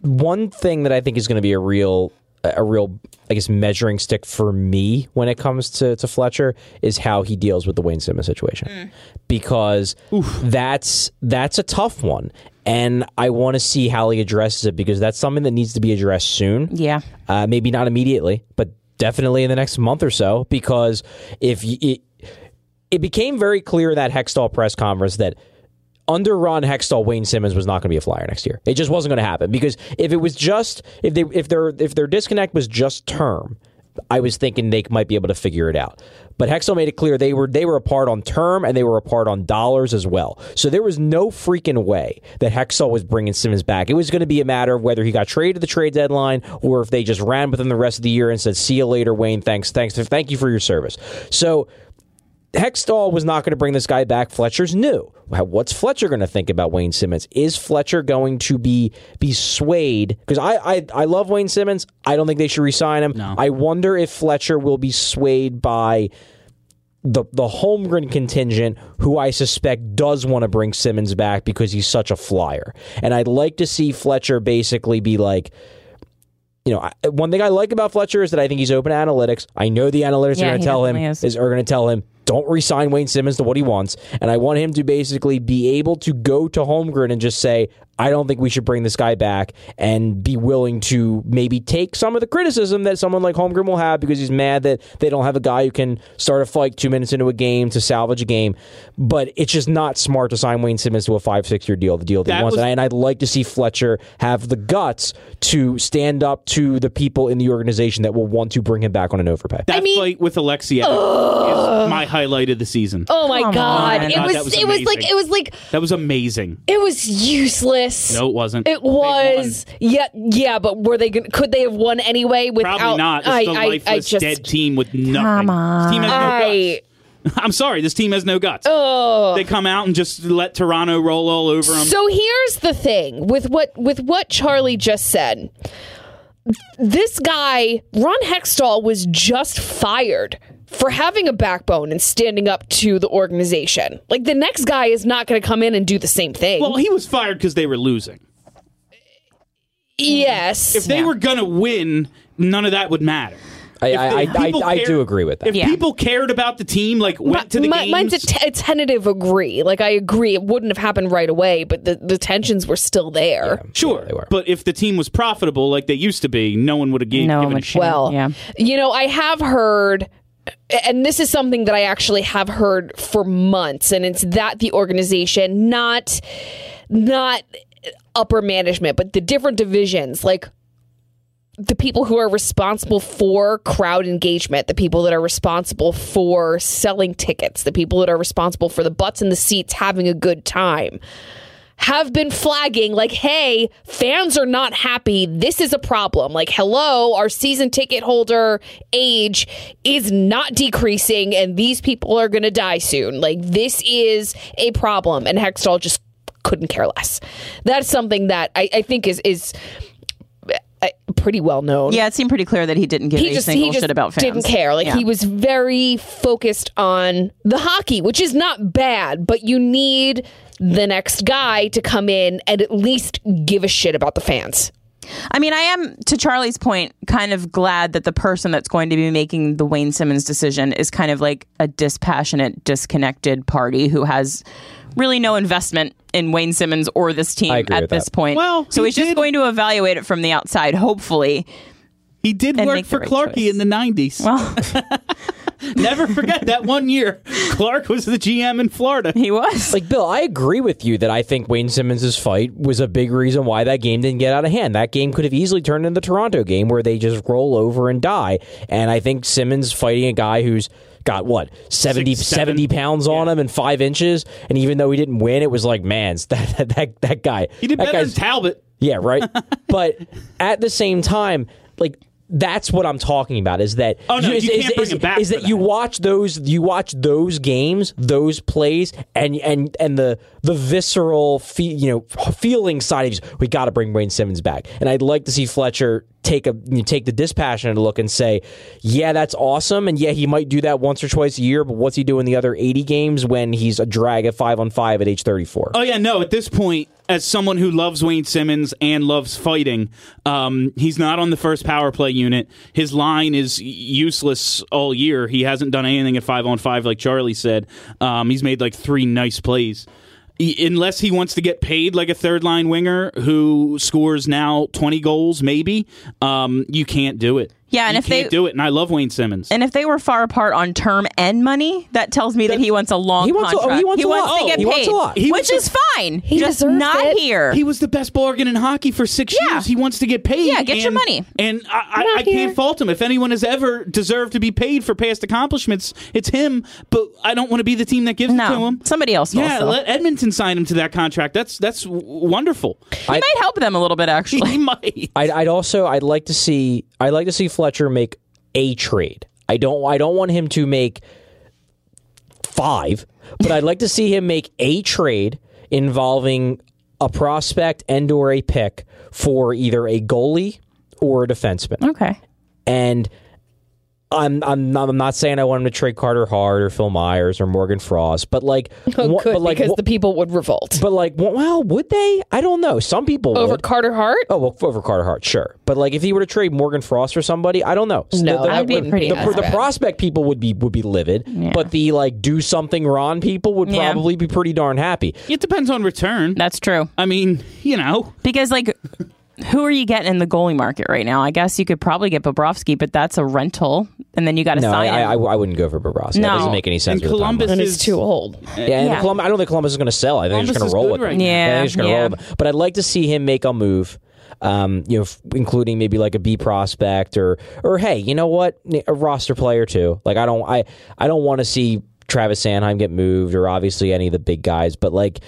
one thing that I think is going to be a real, a real, I guess, measuring stick for me when it comes to, to Fletcher is how he deals with the Wayne Simmonds situation, because that's that's a tough one, and I want to see how he addresses it because that's something that needs to be addressed soon. Yeah. Uh, maybe not immediately, but definitely in the next month or so. Because if y it, it became very clear in that Hextall press conference that under Ron Hextall, Wayne Simmonds was not going to be a flyer next year. It just wasn't going to happen because if it was just if they if their if their disconnect was just term I was thinking they might be able to figure it out. But Hextall made it clear they were they were apart on term and they were apart on dollars as well. So there was no freaking way that Hextall was bringing Simmonds back. It was going to be a matter of whether he got traded at the trade deadline or if they just ran with him the rest of the year and said, "See you later, Wayne. Thanks, thanks, thank you for your service." So Hextall was not going to bring this guy back. Fletcher's new. What's Fletcher going to think about Wayne Simmonds? Is Fletcher going to be be swayed? Because I, I I love Wayne Simmonds. I don't think they should resign him. No. I wonder if Fletcher will be swayed by the the Holmgren contingent, who I suspect does want to bring Simmonds back because he's such a flyer. And I'd like to see Fletcher basically be like, you know, one thing I like about Fletcher is that I think he's open to analytics. I know the analytics Yeah, are going to tell him definitely is. are going to tell him don't resign Wayne Simmonds to what he wants, and I want him to basically be able to go to Holmgren and just say, I don't think we should bring this guy back, and be willing to maybe take some of the criticism that someone like Holmgren will have because he's mad that they don't have a guy who can start a fight two minutes into a game to salvage a game. But it's just not smart to sign Wayne Simmonds to a five six year deal, the deal that, That he wants, was- and I- and I'd like to see Fletcher have the guts to stand up to the people in the organization that will want to bring him back on an overpay. That mean- fight with Alexia is my highlight of the season. Oh my Come god! on. It God, was, that was it was like amazing. it was like That was amazing. it was useless. No, it wasn't. It They won. was yeah yeah, but were they gonna, could they have won anyway without Probably not. It's I, the I, lifeless, I just dead team with nothing. Come This team has no I guts. I'm sorry, this team has no guts. oh They come out and just let Toronto roll all over them. So here's the thing with what with what Charlie just said. This guy, Ron Hextall, was just fired for having a backbone and standing up to the organization. Like the next guy is not going to come in and do the same thing. well, he was fired because they were losing. yes. If they were going to win, none of that would matter. I, If I, I, I, I cared- do agree with that. If Yeah. people cared about the team, like went to the Mi- games, mine's a, t- a tentative agree. Like I agree, it wouldn't have happened right away, but the, the tensions were still there. sure. they were. But if the team was profitable like they used to be, no one would have gave, No given a shit. Well, Yeah. you know, I have heard, and this is something that I actually have heard for months, and it's that the organization, not, not upper management, but the different divisions, like the people who are responsible for crowd engagement, the people that are responsible for selling tickets, the people that are responsible for the butts in the seats having a good time have been flagging like hey fans are not happy. This is a problem. Like hello our season ticket holder age is not decreasing and these people are going to die soon. Like this is a problem. And hextall just couldn't care less. That's something that i, I think is is Uh, pretty well known Yeah, it seemed pretty clear that he didn't give he a just single he just shit about fans. didn't care. Like Yeah. he was very focused on the hockey, which is not bad, but you need the next guy to come in and at least give a shit about the fans. I mean, I am, to Charlie's point, kind of glad that the person that's going to be making the Wayne Simmonds decision is kind of like a dispassionate, disconnected party who has really no investment in Wayne Simmonds or this team at this that. point. Well, so he he's just going to evaluate it from the outside, hopefully. He did work for right Clarky choice. in the 90s. Well, Never forget that one year. Clark was the GM in Florida. he was. Like Bill, I agree with you that I think Wayne Simmonds' fight was a big reason why that game didn't get out of hand. That game could have easily turned into the Toronto game where they just roll over and die. And I think Simmonds fighting a guy who's got what 70, Six, 70 pounds on Yeah. him and five inches, and even though he didn't win, it was like, man, that that that, that guy. He did that better than Talbot. yeah, right. but at the same time, like that's what I'm talking about. Is that Oh, no, is, you can't bring is- him back is for that you watch those you watch those games, those plays, and and and the the visceral fe- you know feeling side of you. We got to bring Wayne Simmonds back, and I'd like to see Fletcher take a you take the dispassionate look and say, yeah, that's awesome, and yeah, he might do that once or twice a year, but what's he doing the other 80 games when he's a drag at five on five at age 34? Oh yeah, no. At this point, as someone who loves Wayne Simmonds and loves fighting, um, he's not on the first power play unit. His line is useless all year. He hasn't done anything at five on five, like Charlie said. Um, he's made like three nice plays. Unless he wants to get paid like a third line winger who scores now twenty goals, maybe um, you can't do it. Yeah, and you if they- can't do it, and I love Wayne Simmonds. And if they were far apart on term and money, that tells me that he wants a long He wants a- oh, he wants a lot. to Oh, get he paid, wants a lot. He which is the- fine. He just deserves not it. here. He was the best bargain in hockey for six Yeah. years. He wants to get paid. Yeah, get your money. And I, I, I can't fault him. If anyone has ever deserved to be paid for past accomplishments, it's him. But I don't want to be the team that gives it to him. somebody else. Yeah, still. let Edmonton sign him to that contract. That's that's w- wonderful. he might help them a little bit, actually. He might. I'd, I'd also I'd like to see I'd like to see Fletcher make a trade. I don't I don't want him to make five, but I'd like to see him make a trade involving a prospect and or a pick for either a goalie or a defenseman. Okay. And I'm I'm not, I'm not saying I want him to trade Carter Hart or Phil Myers or Morgan Frost, but like Oh, wha- good, but like because wha- the people would revolt but like well would they? I don't know. Some people over would. Carter Hart. Oh well, over Carter Hart, sure. But like, if he were to trade Morgan Frost or somebody, I don't know. No, the, I the, wouldn't pretty the, the prospect people would be would be livid, but the like do something Ron people would Yeah. probably be pretty darn happy. It depends on return. That's true. I mean, you know, Because like, who are you getting in the goalie market right now? I guess you could probably get Bobrovsky, but that's a rental, and then you got to No, I, sign I. I, I wouldn't go for Bobrovsky. That No. doesn't make any sense. And with Columbus timeline. and is- it's too old. yeah, and Yeah. Colum- I don't think Columbus is going to sell. I think they're just going to roll with right it. now. I Yeah, think they're just going to yeah. roll with it. But I'd like to see him make a move. Um, you know, f- including maybe like a B prospect or or hey, you know what, a roster player too. Like I don't I I don't want to see Travis Sanheim get moved or obviously any of the big guys, but like.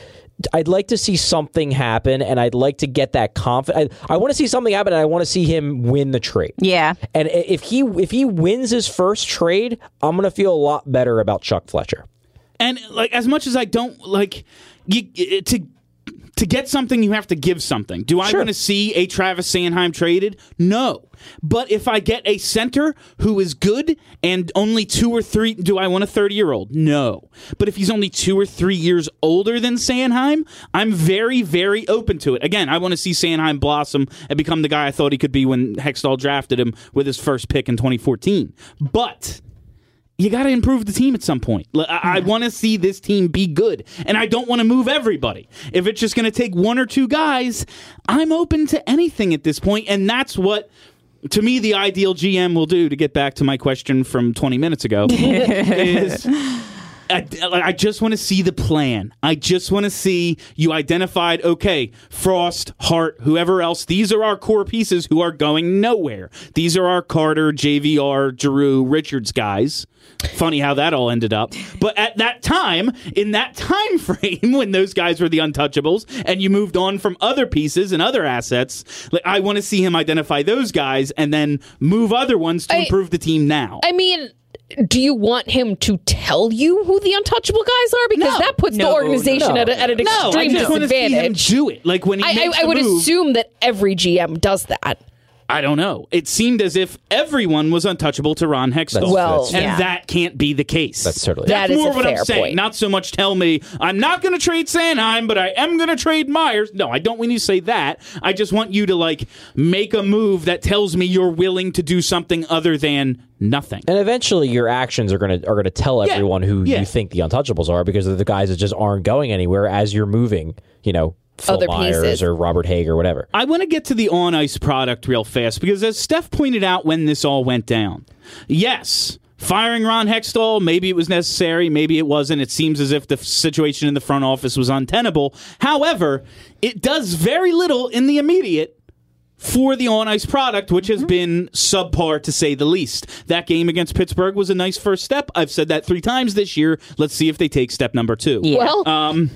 I'd like to see something happen, and I'd like to get that confidence. I, I want to see something happen, and I want to see him win the trade. yeah. And if he if he wins his first trade, I'm gonna feel a lot better about Chuck Fletcher. and like as much as I don't like you to to get something, you have to give something. Do I Sure. want to see a Travis Sanheim traded? No. But if I get a center who is good and only two or three, do I want a 30 year old? No. But if he's only two or three years older than Sanheim, I'm very, very open to it. Again, I want to see Sanheim blossom and become the guy I thought he could be when Hextall drafted him with his first pick in 2014. But you got to improve the team at some point. I want to see this team be good, and I don't want to move everybody. If it's just going to take one or two guys, I'm open to anything at this point, and that's what. To me, the ideal GM will do. To get back to my question from 20 minutes ago, is I, I just want to see the plan. I just want to see you identified. Okay, Frost, Hart, whoever else. These are our core pieces who are going nowhere. These are our Carter, JVR, Giroux, Richards guys. Funny how that all ended up. But at that time, in that time frame when those guys were the untouchables, and you moved on from other pieces and other assets, like I want to see him identify those guys and then move other ones to I- improve the team now. I mean, do you want him to tell you who the untouchable guys are? Because No. that puts No, the organization no. at, a, at an no, I extreme just want to see him disadvantage. do it. Like when he I, makes I, I would move, assume that every GM does that. I don't know. It seemed as if everyone was untouchable to Ron Hextall. Well, and yeah. that can't be the case. That's totally- That's That is more what I'm saying. point. Not so much tell me I'm not going to trade Sanheim, but I am going to trade Myers. No, I don't want you to say that. I just want you to like make a move that tells me you're willing to do something other than nothing. And eventually, your actions are gonna are gonna tell Yeah. everyone who Yeah. you think the untouchables are because they're the guys that just aren't going anywhere as you're moving. You know, Phil Other Myers pieces. or Robert Haig or whatever. I want to get to the on ice product real fast because, as Steph pointed out when this all went down, yes, firing Ron Hextall, maybe it was necessary, maybe it wasn't. It seems as if the situation in the front office was untenable. However, it does very little in the immediate for the on ice product, which has been subpar to say the least. That game against Pittsburgh was a nice first step. I've said that three times this year. Let's see if they take step number two. Yeah. Well, Um,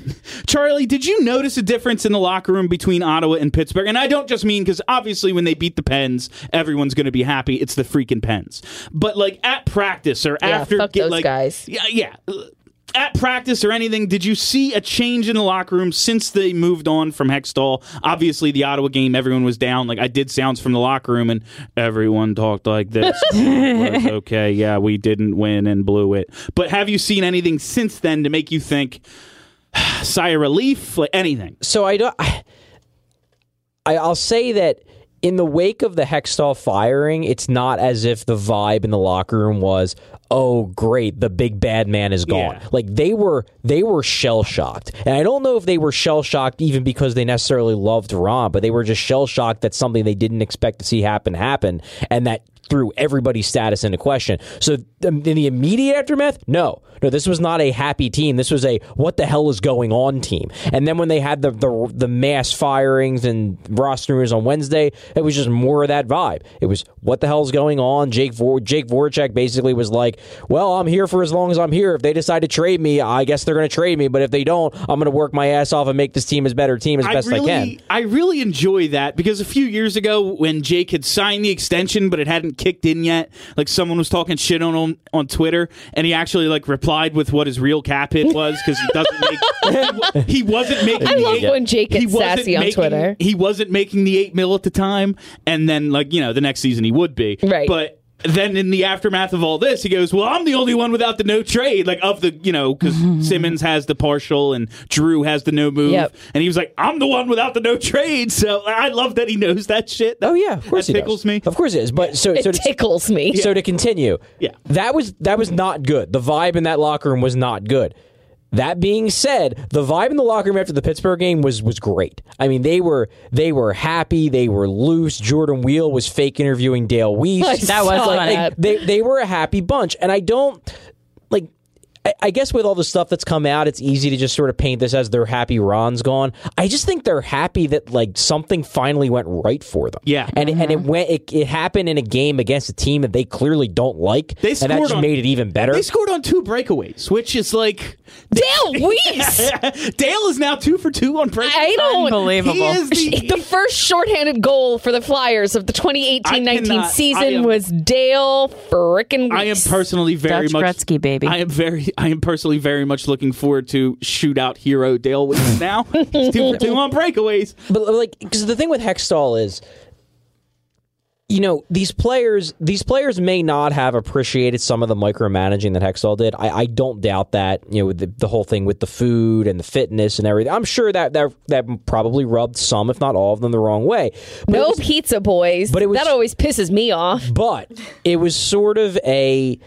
Charlie, did you notice a difference in the locker room between Ottawa and Pittsburgh? And I don't just mean because obviously when they beat the Pens, everyone's going to be happy. It's the freaking Pens. But like at practice or Yeah, after, fuck get, those like, guys. Yeah, yeah. At practice or anything, did you see a change in the locker room since they moved on from Hextall? Obviously, the Ottawa game, everyone was down. Like I did sounds from the locker room, and everyone talked like this. Was, okay, yeah, we didn't win and blew it. But have you seen anything since then to make you think? sigh of relief, like anything. So I don't. I, I'll say that in the wake of the Hextall firing, it's not as if the vibe in the locker room was, "Oh, great, the big bad man is gone." Yeah. Like they were, they were shell shocked, and I don't know if they were shell shocked even because they necessarily loved Ron, but they were just shell shocked that something they didn't expect to see happen happened, and that threw everybody's status into question. So um, in the immediate aftermath, no, no, this was not a happy team. This was a what the hell is going on team. And then when they had the the, the mass firings and roster rumors on Wednesday, it was just more of that vibe. It was what the hell is going on. Jake Vor- Jake Voracek basically was like, well, I'm here for as long as I'm here. If they decide to trade me, I guess they're going to trade me. But if they don't, I'm going to work my ass off and make this team as better team as best really, I can. I really enjoy that because a few years ago, when Jake had signed the extension but it hadn't kicked in yet, like someone was talking shit on him on Twitter, and he actually like replied with what his real cap hit was because he doesn't make. he wasn't making. I the love eight- when Jake he gets wasn't sassy on making- Twitter. He wasn't making the eight mil at the time, and then like you know the next season he would be. Right. but. Then in the aftermath of all this, he goes, "Well, I'm the only one without the no trade, like of the you know, because Simmonds has the partial and Drew has the no move, Yep. and he was like, "I'm the one without the no trade." So I love that he knows that shit. Oh yeah, of course that he tickles does. me. Of course it is. But so It so to- tickles me. So to continue, Yeah. that was that was not good. The vibe in that locker room was not good. That being said, the vibe in the locker room after the Pittsburgh game was was great. I mean, they were they were happy, they were loose. Jordan Weal was fake interviewing Dale Weise. That was funny. that. they they were a happy bunch, and I don't like. I- I guess with all the stuff that's come out, it's easy to just sort of paint this as they're happy Ron's gone. I just think they're happy that like something finally went right for them. Yeah. and and it mm-hmm. went it, it happened in a game against a team that they clearly don't like, They and that scored just on- made it even better. They scored on two breakaways, which is like Dale Weise. Dale is now two for two on breakaways. I don't. Unbelievable. He is the, The first shorthanded goal for the Flyers of the 2018-19 I cannot- I season am- was Dale frickin' I am personally very Dutch much Gretzky, baby. I am very I am personally very much looking forward to shootout hero Dale Weise now. He's two for two on breakaways. But like, because the thing with Hextall is, you know, these players, these players may not have appreciated some of the micromanaging that Hextall did. I, I don't doubt that. You know, the, the whole thing with the food and the fitness and everything. I'm sure that that that probably rubbed some, if not all of them, the wrong way. But No was- pizza boys. But it was- that always pisses me off. but it was sort of a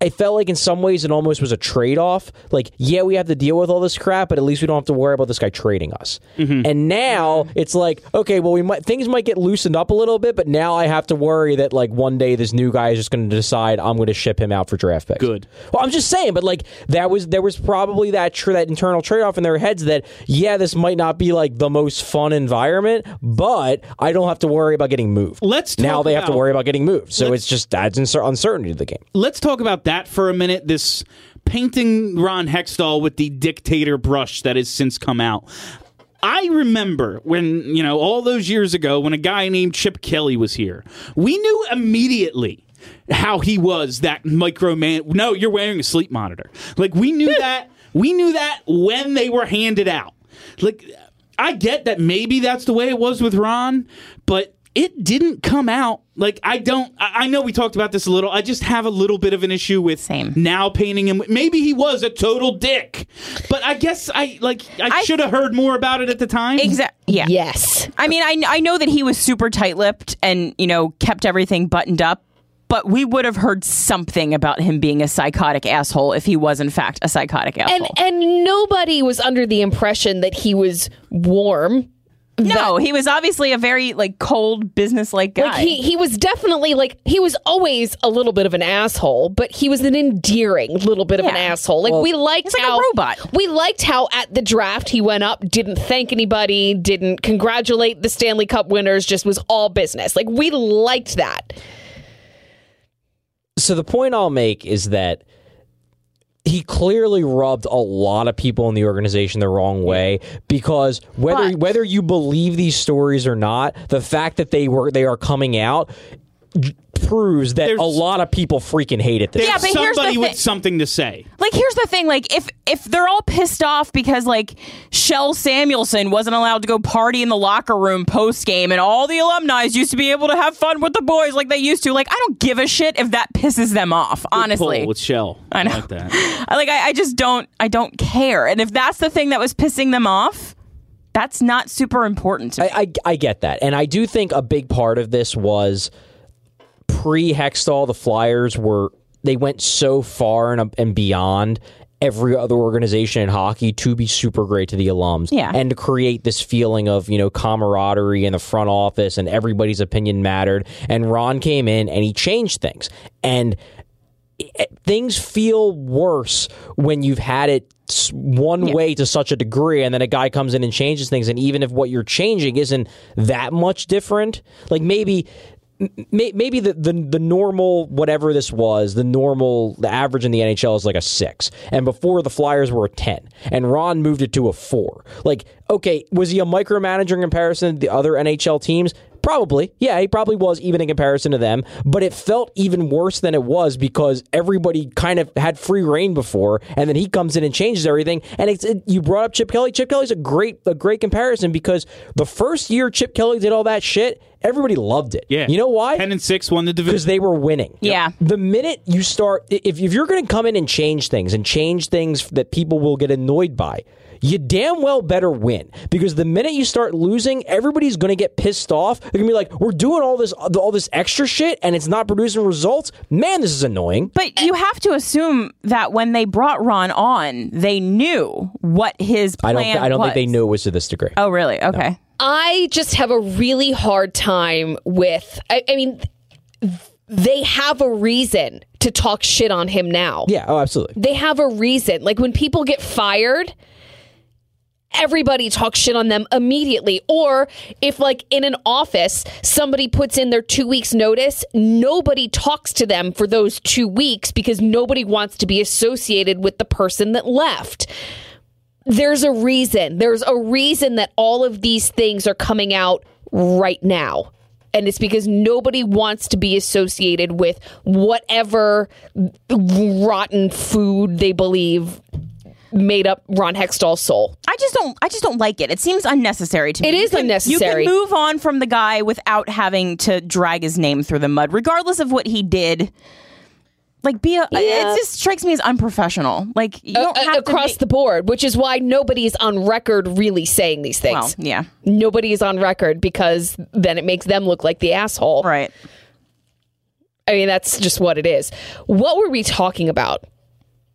I felt like in some ways it almost was a trade off. Like, yeah, we have to deal with all this crap, but at least we don't have to worry about this guy trading us. Mm-hmm. And now it's like, okay, well, we might things might get loosened up a little bit, but now I have to worry that like one day this new guy is just going to decide I'm going to ship him out for draft picks. Good. Well, I'm just saying, but like that was there was probably that tr- that internal trade off in their heads that yeah, this might not be like the most fun environment, but I don't have to worry about getting moved. Let's now they have to worry about getting moved. So it's just adds uncer- uncertainty to the game. Let's talk about that for a minute. This painting Ron Hextall with the dictator brush that has since come out. I remember when, you know, all those years ago when a guy named Chip Kelly was here. We knew immediately how he was that microman. No, you're wearing a sleep monitor. Like we knew that. We knew that when they were handed out. Like I get that maybe that's the way it was with Ron, but it didn't come out like I don't. I I know we talked about this a little. I just have a little bit of an issue with Same. now painting him. Maybe he was a total dick, but I guess I like I, I- should have heard more about it at the time. Exactly. Yeah. Yes. I mean, I, I know that he was super tight lipped and, you know, kept everything buttoned up, but we would have heard something about him being a psychotic asshole if he was, in fact, a psychotic And asshole. and nobody was under the impression that he was warm. No, he was obviously a very, like, cold, business like guy. Like he he was definitely like he was always a little bit of an asshole, but he was an endearing little bit of an asshole. Like we liked he's like a how robot. we liked how at the draft he went up, didn't thank anybody, didn't congratulate the Stanley Cup winners, just was all business. Like we liked that. So the point I'll make is that he clearly rubbed a lot of people in the organization the wrong way because whether But- whether you believe these stories or not, the fact that they were they are coming out j- proves that There's- a lot of people freaking hate it. This Yeah, There's but here's the somebody with thi- something to say. like here's the thing like if if they're all pissed off because like Kjell Samuelsson wasn't allowed to go party in the locker room post game and all the alumni used to be able to have fun with the boys like they used to like I don't give a shit if that pisses them off honestly Pull with Shell. I know. like that. I like I, I just don't I don't care and if that's the thing that was pissing them off that's not super important to me. I, I I get that, and I do think a big part of this was pre Hextall. The Flyers were they went so far and and beyond. every other organization in hockey to be super great to the alums Yeah. and to create this feeling of you know camaraderie in the front office and everybody's opinion mattered and ron came in and he changed things and it- things feel worse when you've had it one way to such a degree and then a guy comes in and changes things and even if what you're changing isn't that much different like maybe may- maybe the, the the normal whatever this was the normal the average in the NHL is like a 6 and before the Flyers were a 10 and Ron moved it to a 4 like okay was he a micromanager in comparison to the other NHL teams Probably. Yeah, he probably was even in comparison to them, but it felt even worse than it was because everybody kind of had free reign before and then he comes in and changes everything. And it's it, you brought up Chip Kelly. Chip Kelly's a great a great comparison because the first year Chip Kelly did all that shit, everybody loved it. Yeah. You know why? Ten and six won the division. because they were winning. Yeah. The minute you start, if, if you're going to come in and change things and change things that people will get annoyed by, you damn well better win. Because the minute you start losing, everybody's going to get pissed off. They're going to be like, we're doing all this, all this extra shit and it's not producing results. Man, this is annoying. But you have to assume that when they brought Ron on, they knew what his I plan don't, I don't think they knew it was to this degree. Oh, really? Okay. I just have a really hard time with. I, I mean, they have a reason to talk shit on him now. Yeah, oh, absolutely. They have a reason. Like when people get fired, everybody talks shit on them immediately. Or if, like, in an office, somebody puts in their two weeks' notice, nobody talks to them for those two weeks because nobody wants to be associated with the person that left. There's a reason. There's a reason that all of these things are coming out right now. And it's because nobody wants to be associated with whatever rotten food they believe made up Ron Hextall's soul. I just don't. I just don't like it. It seems unnecessary to me. It is You can- unnecessary. You can move on from the guy without having to drag his name through the mud, regardless of what he did. Like, be a. Yeah. It just strikes me as unprofessional. Like, you don't Uh, have to across be- the board, which is why nobody's on record really saying these things. Well, yeah, Nobody is on record because then it makes them look like the asshole. right. I mean, that's just what it is. What were we talking about?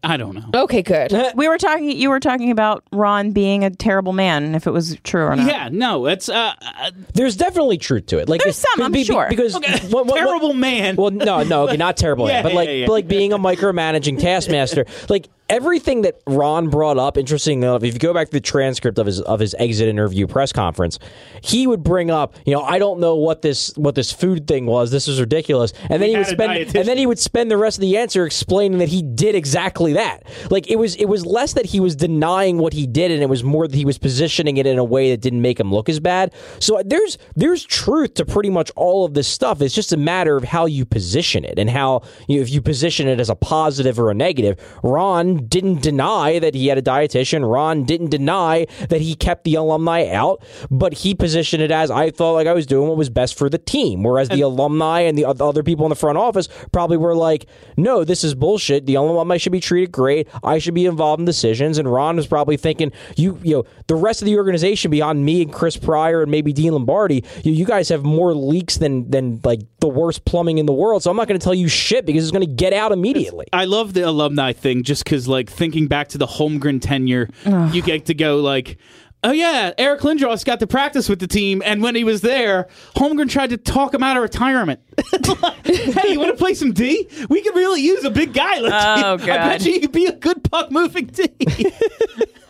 I don't know. Okay, good. We were talking. You were talking about Ron being a terrible man, if it was true or not. Yeah, no, it's uh, uh, There's definitely truth to it. Like There's some, I'm be- be- sure. Because what- what- what- terrible man. Well, no, no, okay, not terrible, Yeah, but like, yeah, yeah. but like being a micromanaging taskmaster, like everything that Ron brought up. Interesting enough, if you go back to the transcript of his of his exit interview press conference, he would bring up, you know, I don't know what this what this food thing was. This is ridiculous, and then he would spend and then he would spend the rest of the answer explaining that he did exactly that. Like it was it was less that he was denying what he did, and it was more that he was positioning it in a way that didn't make him look as bad. So uh, there's there's truth to pretty much all of this stuff. It's just a matter of how you position it and how you if you position it as a positive or a negative. Ron didn't deny that he had a dietitian. Ron didn't deny that he kept the alumni out, but he positioned it as I thought like I was doing what was best for the team. Whereas the alumni and the other people in the front office probably were like, no, this is bullshit. The alumni should be treated great. I should be involved in decisions. And Ron was probably thinking, you, you know, the rest of the organization beyond me and Chris Pryor and maybe Dean Lombardi, you, you guys have more leaks than than like the worst plumbing in the world. So I'm not going to tell you shit because it's going to get out immediately. I love the alumni thing just because, like, thinking back to the Holmgren tenure, you get to go, like, oh, yeah, Eric Lindros got to practice with the team. And when he was there, Holmgren tried to talk him out of retirement. hey, you want to play some D? We could really use a big guy like Oh, you. I bet you you could be a good puck moving D.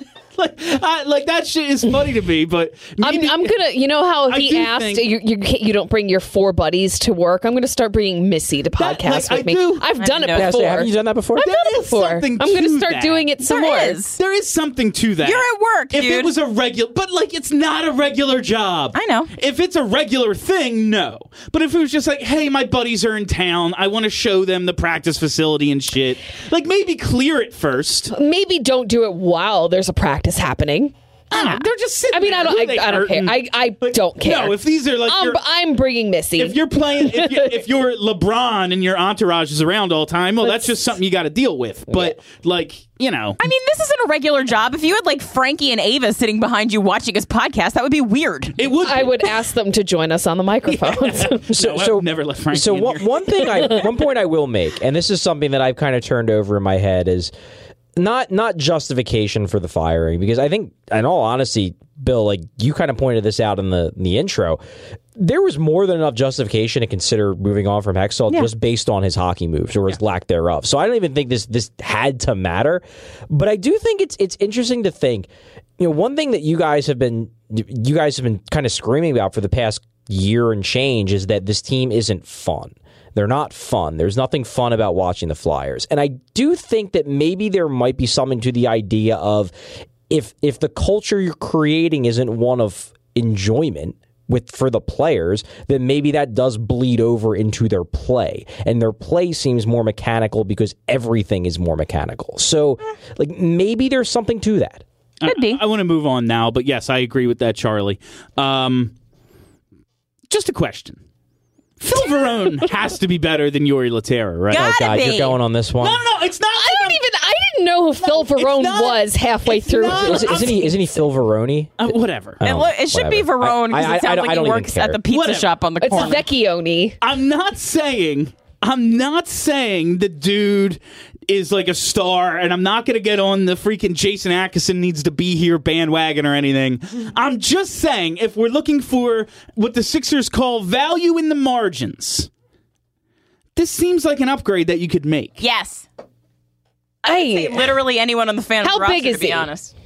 like, I, like, that shit is funny to me, but I'm, maybe- I'm gonna, you know how he asked think- you, you you don't bring your four buddies to work. I'm gonna start bringing Missy to That- podcast like, with I me. do- I've I done it know. Yeah, so before. haven't you done that before? I've done There it is before. something I'm gonna start that. doing it some There more. is. There is something to that. You're at work, If it was a regular, but like it's not a regular job. I know. If it's a regular thing, no. But if it was just like, hey, my buddies are in town, I want to show them the practice facility and shit. Like maybe clear it first. Maybe don't do it while there's a practice happening. I They're just sitting. I mean, I there. Who don't. I, I don't care. I, I Like, don't care. No, if these are like I'm, your- I'm bringing Missy. if you're playing, if you're, if you're LeBron and your entourage is around all the time, well, that's Let's- just something you got to deal with. But like, you know, I mean, this isn't a regular job. If you had like Frankie and Ava sitting behind you watching his podcast, that would be weird. it would. I would ask them to join us on the microphones. So, No, I so never let Frankie So in one, here. one thing I one point I will make, and this is something that I've kind of turned over in my head is not not justification for the firing because I think, in all honesty, Bill, like you kind of pointed this out in the in the intro, there was more than enough justification to consider moving on from Hextall just based on his hockey moves or his lack thereof. So I don't even think this this had to matter, but I do think it's it's interesting to think. You know, one thing that you guys have been you guys have been kind of screaming about for the past year and change is that this team isn't fun. They're not fun. There's nothing fun about watching the Flyers. And I do think that maybe there might be something to the idea of if if the culture you're creating isn't one of enjoyment with for the players, then maybe that does bleed over into their play. And their play seems more mechanical because everything is more mechanical. So like maybe there's something to that. Could be. I, I want to move on now, but yes, I agree with that, Charlie. Um, just a question. Phil Varone has to be better than Jori Lehtera, right? Gotta oh God, be. you're going on this one. No, no, no, it's not. I don't even. I didn't know who Phil Varone not- was halfway it's through. not- Is, isn't he? Isn't he Phil Veroni? Uh, whatever. It, lo- it should be whatever. Verone I- because I- I it sounds don't- like I don't he even works care. at the pizza Whatever. shop on the corner. It's corner. Vecchione. I'm not saying I'm not saying the dude is like a star, and I'm not going to get on the freaking Jason Akeson needs to be here bandwagon or anything. I'm just saying if we're looking for what the Sixers call value in the margins, this seems like an upgrade that you could make. yes. Hey, Literally anyone on the fans How roster, big is to be he? honest.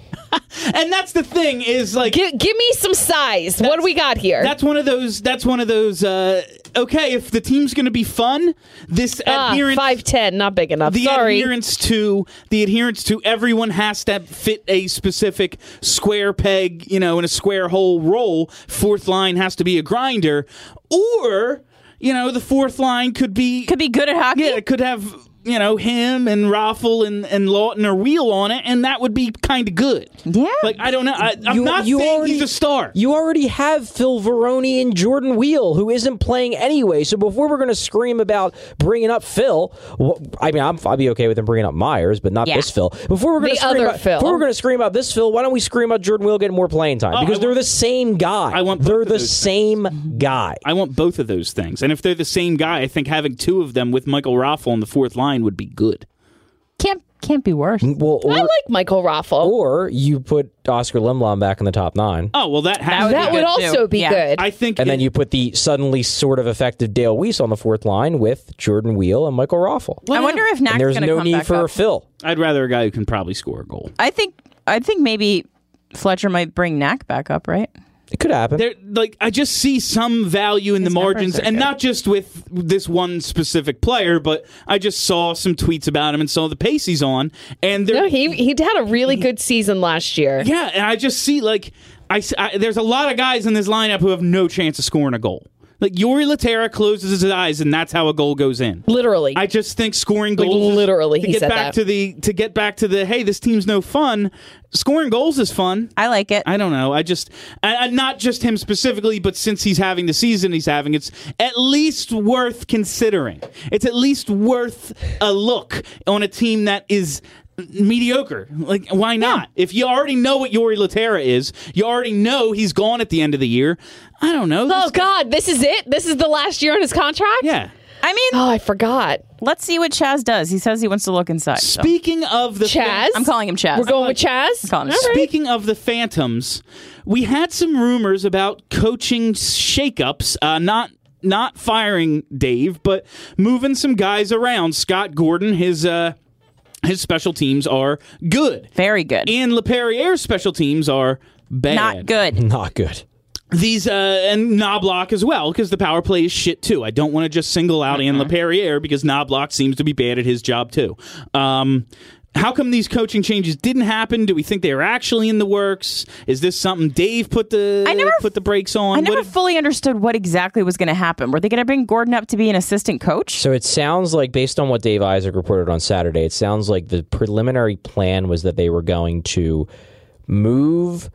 And that's the thing is like give, give me some size. What do we got here? That's one of those. That's one of those. Uh, okay, if the team's going to be fun, this Ah, adherence, five ten, not big enough. the Sorry. adherence to the adherence to everyone has to fit a specific square peg, you know, in a square hole role. Fourth line has to be a grinder, or you know, the fourth line could be Could be good at hockey. yeah, it could have. You know him and Raffl and, and Laughton or Weal on it, and that would be kind of good. Yeah. Like I don't know. I, I'm You- not you saying already- he's a star. You already have Phil Veroni and Jordan Weal, who isn't playing anyway. So before we're going to scream about bringing up Phil, wh- I mean, I'm, I'd be okay with him bringing up Myers, but not Yeah. this Phil. Before we're going to scream other about, Phil. before we're going to scream about this Phil, why don't we scream about Jordan Weal getting more playing time? Oh, because I they're want- the same guy. I want both they're of the those same mm-hmm. guy. I want both of those things. And if they're the same guy, I think having two of them with Michael Raffl on the fourth line would be good. Can't can't be worse. Mm, well, or, I like Michael Raffl. or you put Oskar Lindblom back in the top nine. Oh, well, that has would to that be would good. good, also too. be Yeah. good. I think. And then you put the suddenly sort of effective Dale Weise on the fourth line with Jordan Weal and Michael Raffl. I wonder if Knack's And there's going to no come need for up. Phil. I'd rather a guy who can probably score a goal. I think I think maybe Fletcher might bring Knack back up, right? It could happen. There, like, I just see some value in His the margins, and good. not just with this one specific player, but I just saw some tweets about him and saw the pace he's on, and no, he he had a really good season last year. yeah, and I just see like I, s- I- there's a lot of guys in this lineup who have no chance of scoring a goal. Like Jori Lehtera closes his eyes, and that's how a goal goes in. Literally. I just think scoring goals is- literally, to he get said back that. to the to get back to the hey this team's no fun. Scoring goals is fun. I like it. I don't know. I just I, I, not just him specifically, but since he's having the season he's having, it's at least worth considering. It's at least worth a look on a team that is mediocre. Like why not? If you already know what Jori Lehtera is, you already know he's gone at the end of the year. I don't know. oh This- God, this is it. This is the last year on his contract. yeah. I mean, Oh, I forgot. let's see what Chaz does. He says he wants to look inside. so. Speaking of the Chaz. I'm calling him Chaz. We're going with Chaz. calling him All right. Speaking of the Phantoms, we had some rumors about coaching shakeups, uh, not not firing Dave, but moving some guys around. Scott Gordon, his uh, his special teams are good. Very good. And Laperriere's special teams are bad. Not good. Not good. These uh, and Knoblauch as well because the power play is shit too. I don't want to just single out Ian Laperriere because Knoblauch seems to be bad at his job too. Um, how come these coaching changes didn't happen? Do we think they were actually in the works? Is this something Dave put the I never- put the brakes on? I never What- fully understood what exactly was going to happen. Were they going to bring Gordon up to be an assistant coach? So it sounds like, based on what Dave Isaac reported on Saturday, it sounds like the preliminary plan was that they were going to move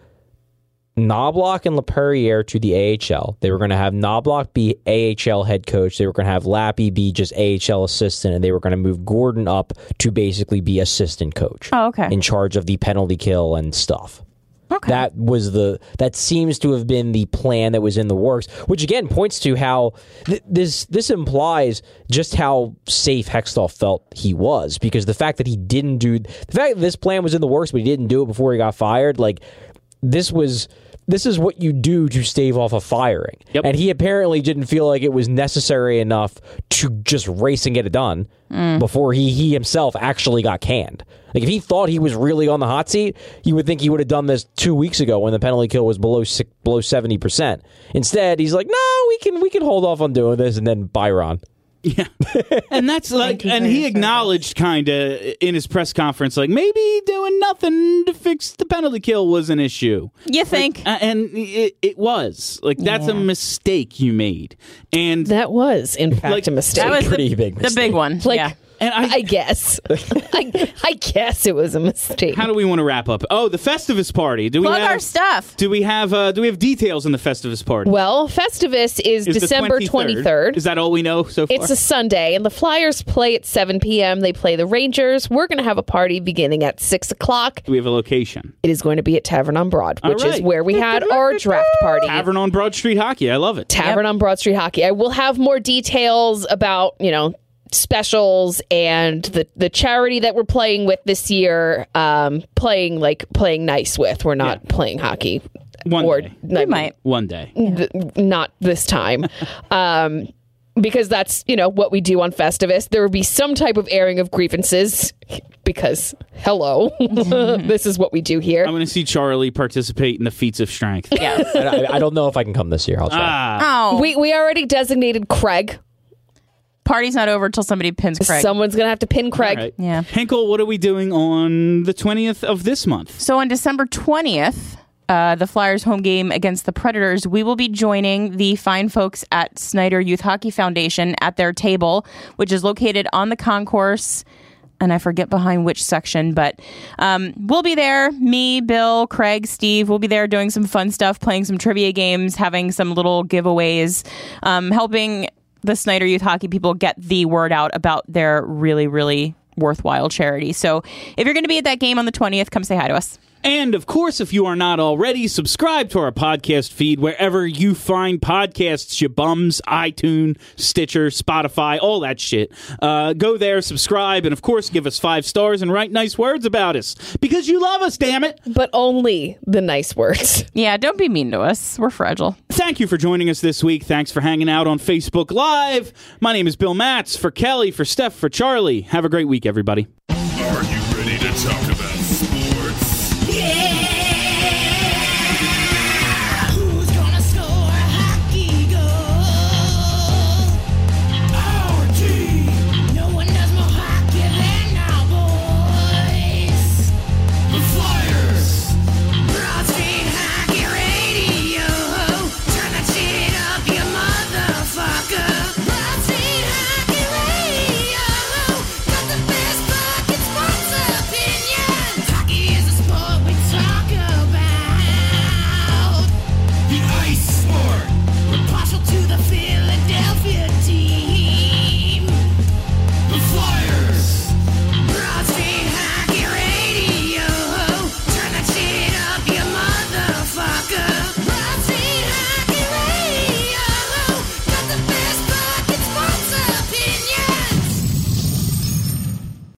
Knoblauch and Laperriere to the AHL. They were going to have Knoblauch be AHL head coach. They were going to have Lappy be just AHL assistant, and they were going to move Gordon up to basically be assistant coach Oh, okay. in charge of the penalty kill and stuff. Okay. That was the that seems to have been the plan that was in the works, which again points to how th- this this implies just how safe Hextall felt he was because the fact that he didn't do the fact that this plan was in the works but he didn't do it before he got fired, like this was this is what you do to stave off a firing. Yep. And he apparently didn't feel like it was necessary enough to just race and get it done mm. before he, he himself actually got canned. Like if he thought he was really on the hot seat, you would think he would have done this two weeks ago when the penalty kill was below six, below seventy percent. Instead, he's like, "No, we can we can hold off on doing this," and then Byron. Yeah, and that's like, and he acknowledged kind of in his press conference, like maybe doing nothing to fix the penalty kill was an issue. You think? Uh, and it, it was like that's a mistake you made, and That was, in fact, Like, a mistake. that was pretty the, big the mistake. big one. like, yeah. And I, I guess. I, I guess it was a mistake. how do we want to wrap up? Oh, the Festivus party. Do we Plug have our stuff. Do we have uh, do we have details on the Festivus party? well, Festivus is, Is December 23rd. 23rd. Is that all we know so far? It's a Sunday, and the Flyers play at 7 p.m. They play the Rangers. We're going to have a party beginning at 6 o'clock. do we have a location? It is going to be at Tavern on Broad, All which is where we had our draft party. Tavern on Broad Street Hockey. I love it. Tavern on Broad Street Hockey. I will have more details about, you know, specials and the the charity that we're playing with this year. Um, playing like playing nice with. We're not playing hockey. One or day. I mean, might. One day. th- not this time. um, because that's you know what we do on Festivus. There will be some type of airing of grievances because hello, this is what we do here. I'm going to see Charlie participate in the feats of strength. Yeah. I, I- I don't know if I can come this year. I'll try. Ah, oh, we we already designated Craig. Party's not over till somebody pins Craig. Someone's gonna have to pin Craig. all right. Yeah. Hinkel, what are we doing on the 20th of this month? So on December 20th, uh, the Flyers home game against the Predators, we will be joining the fine folks at Snider Youth Hockey Foundation at their table, which is located on the concourse. And I forget behind which section, but um, we'll be there. Me, Bill, Craig, Steve. We'll be there doing some fun stuff, playing some trivia games, having some little giveaways, um, helping the Snider Youth Hockey people get the word out about their really, really worthwhile charity. So if you're going to be at that game on the 20th, come say hi to us. And of course, if you are not already, subscribe to our podcast feed wherever you find podcasts, you bums, iTunes, Stitcher, Spotify, all that shit. Uh, go there, subscribe, and of course, give us five stars and write nice words about us because you love us, damn it. But only the nice words. Yeah, don't be mean to us. We're fragile. Thank you for joining us this week. Thanks for hanging out on Facebook Live. My name is Bill Matz. For Kelly, for Steph, for Charlie. Have a great week, everybody. Are you ready to talk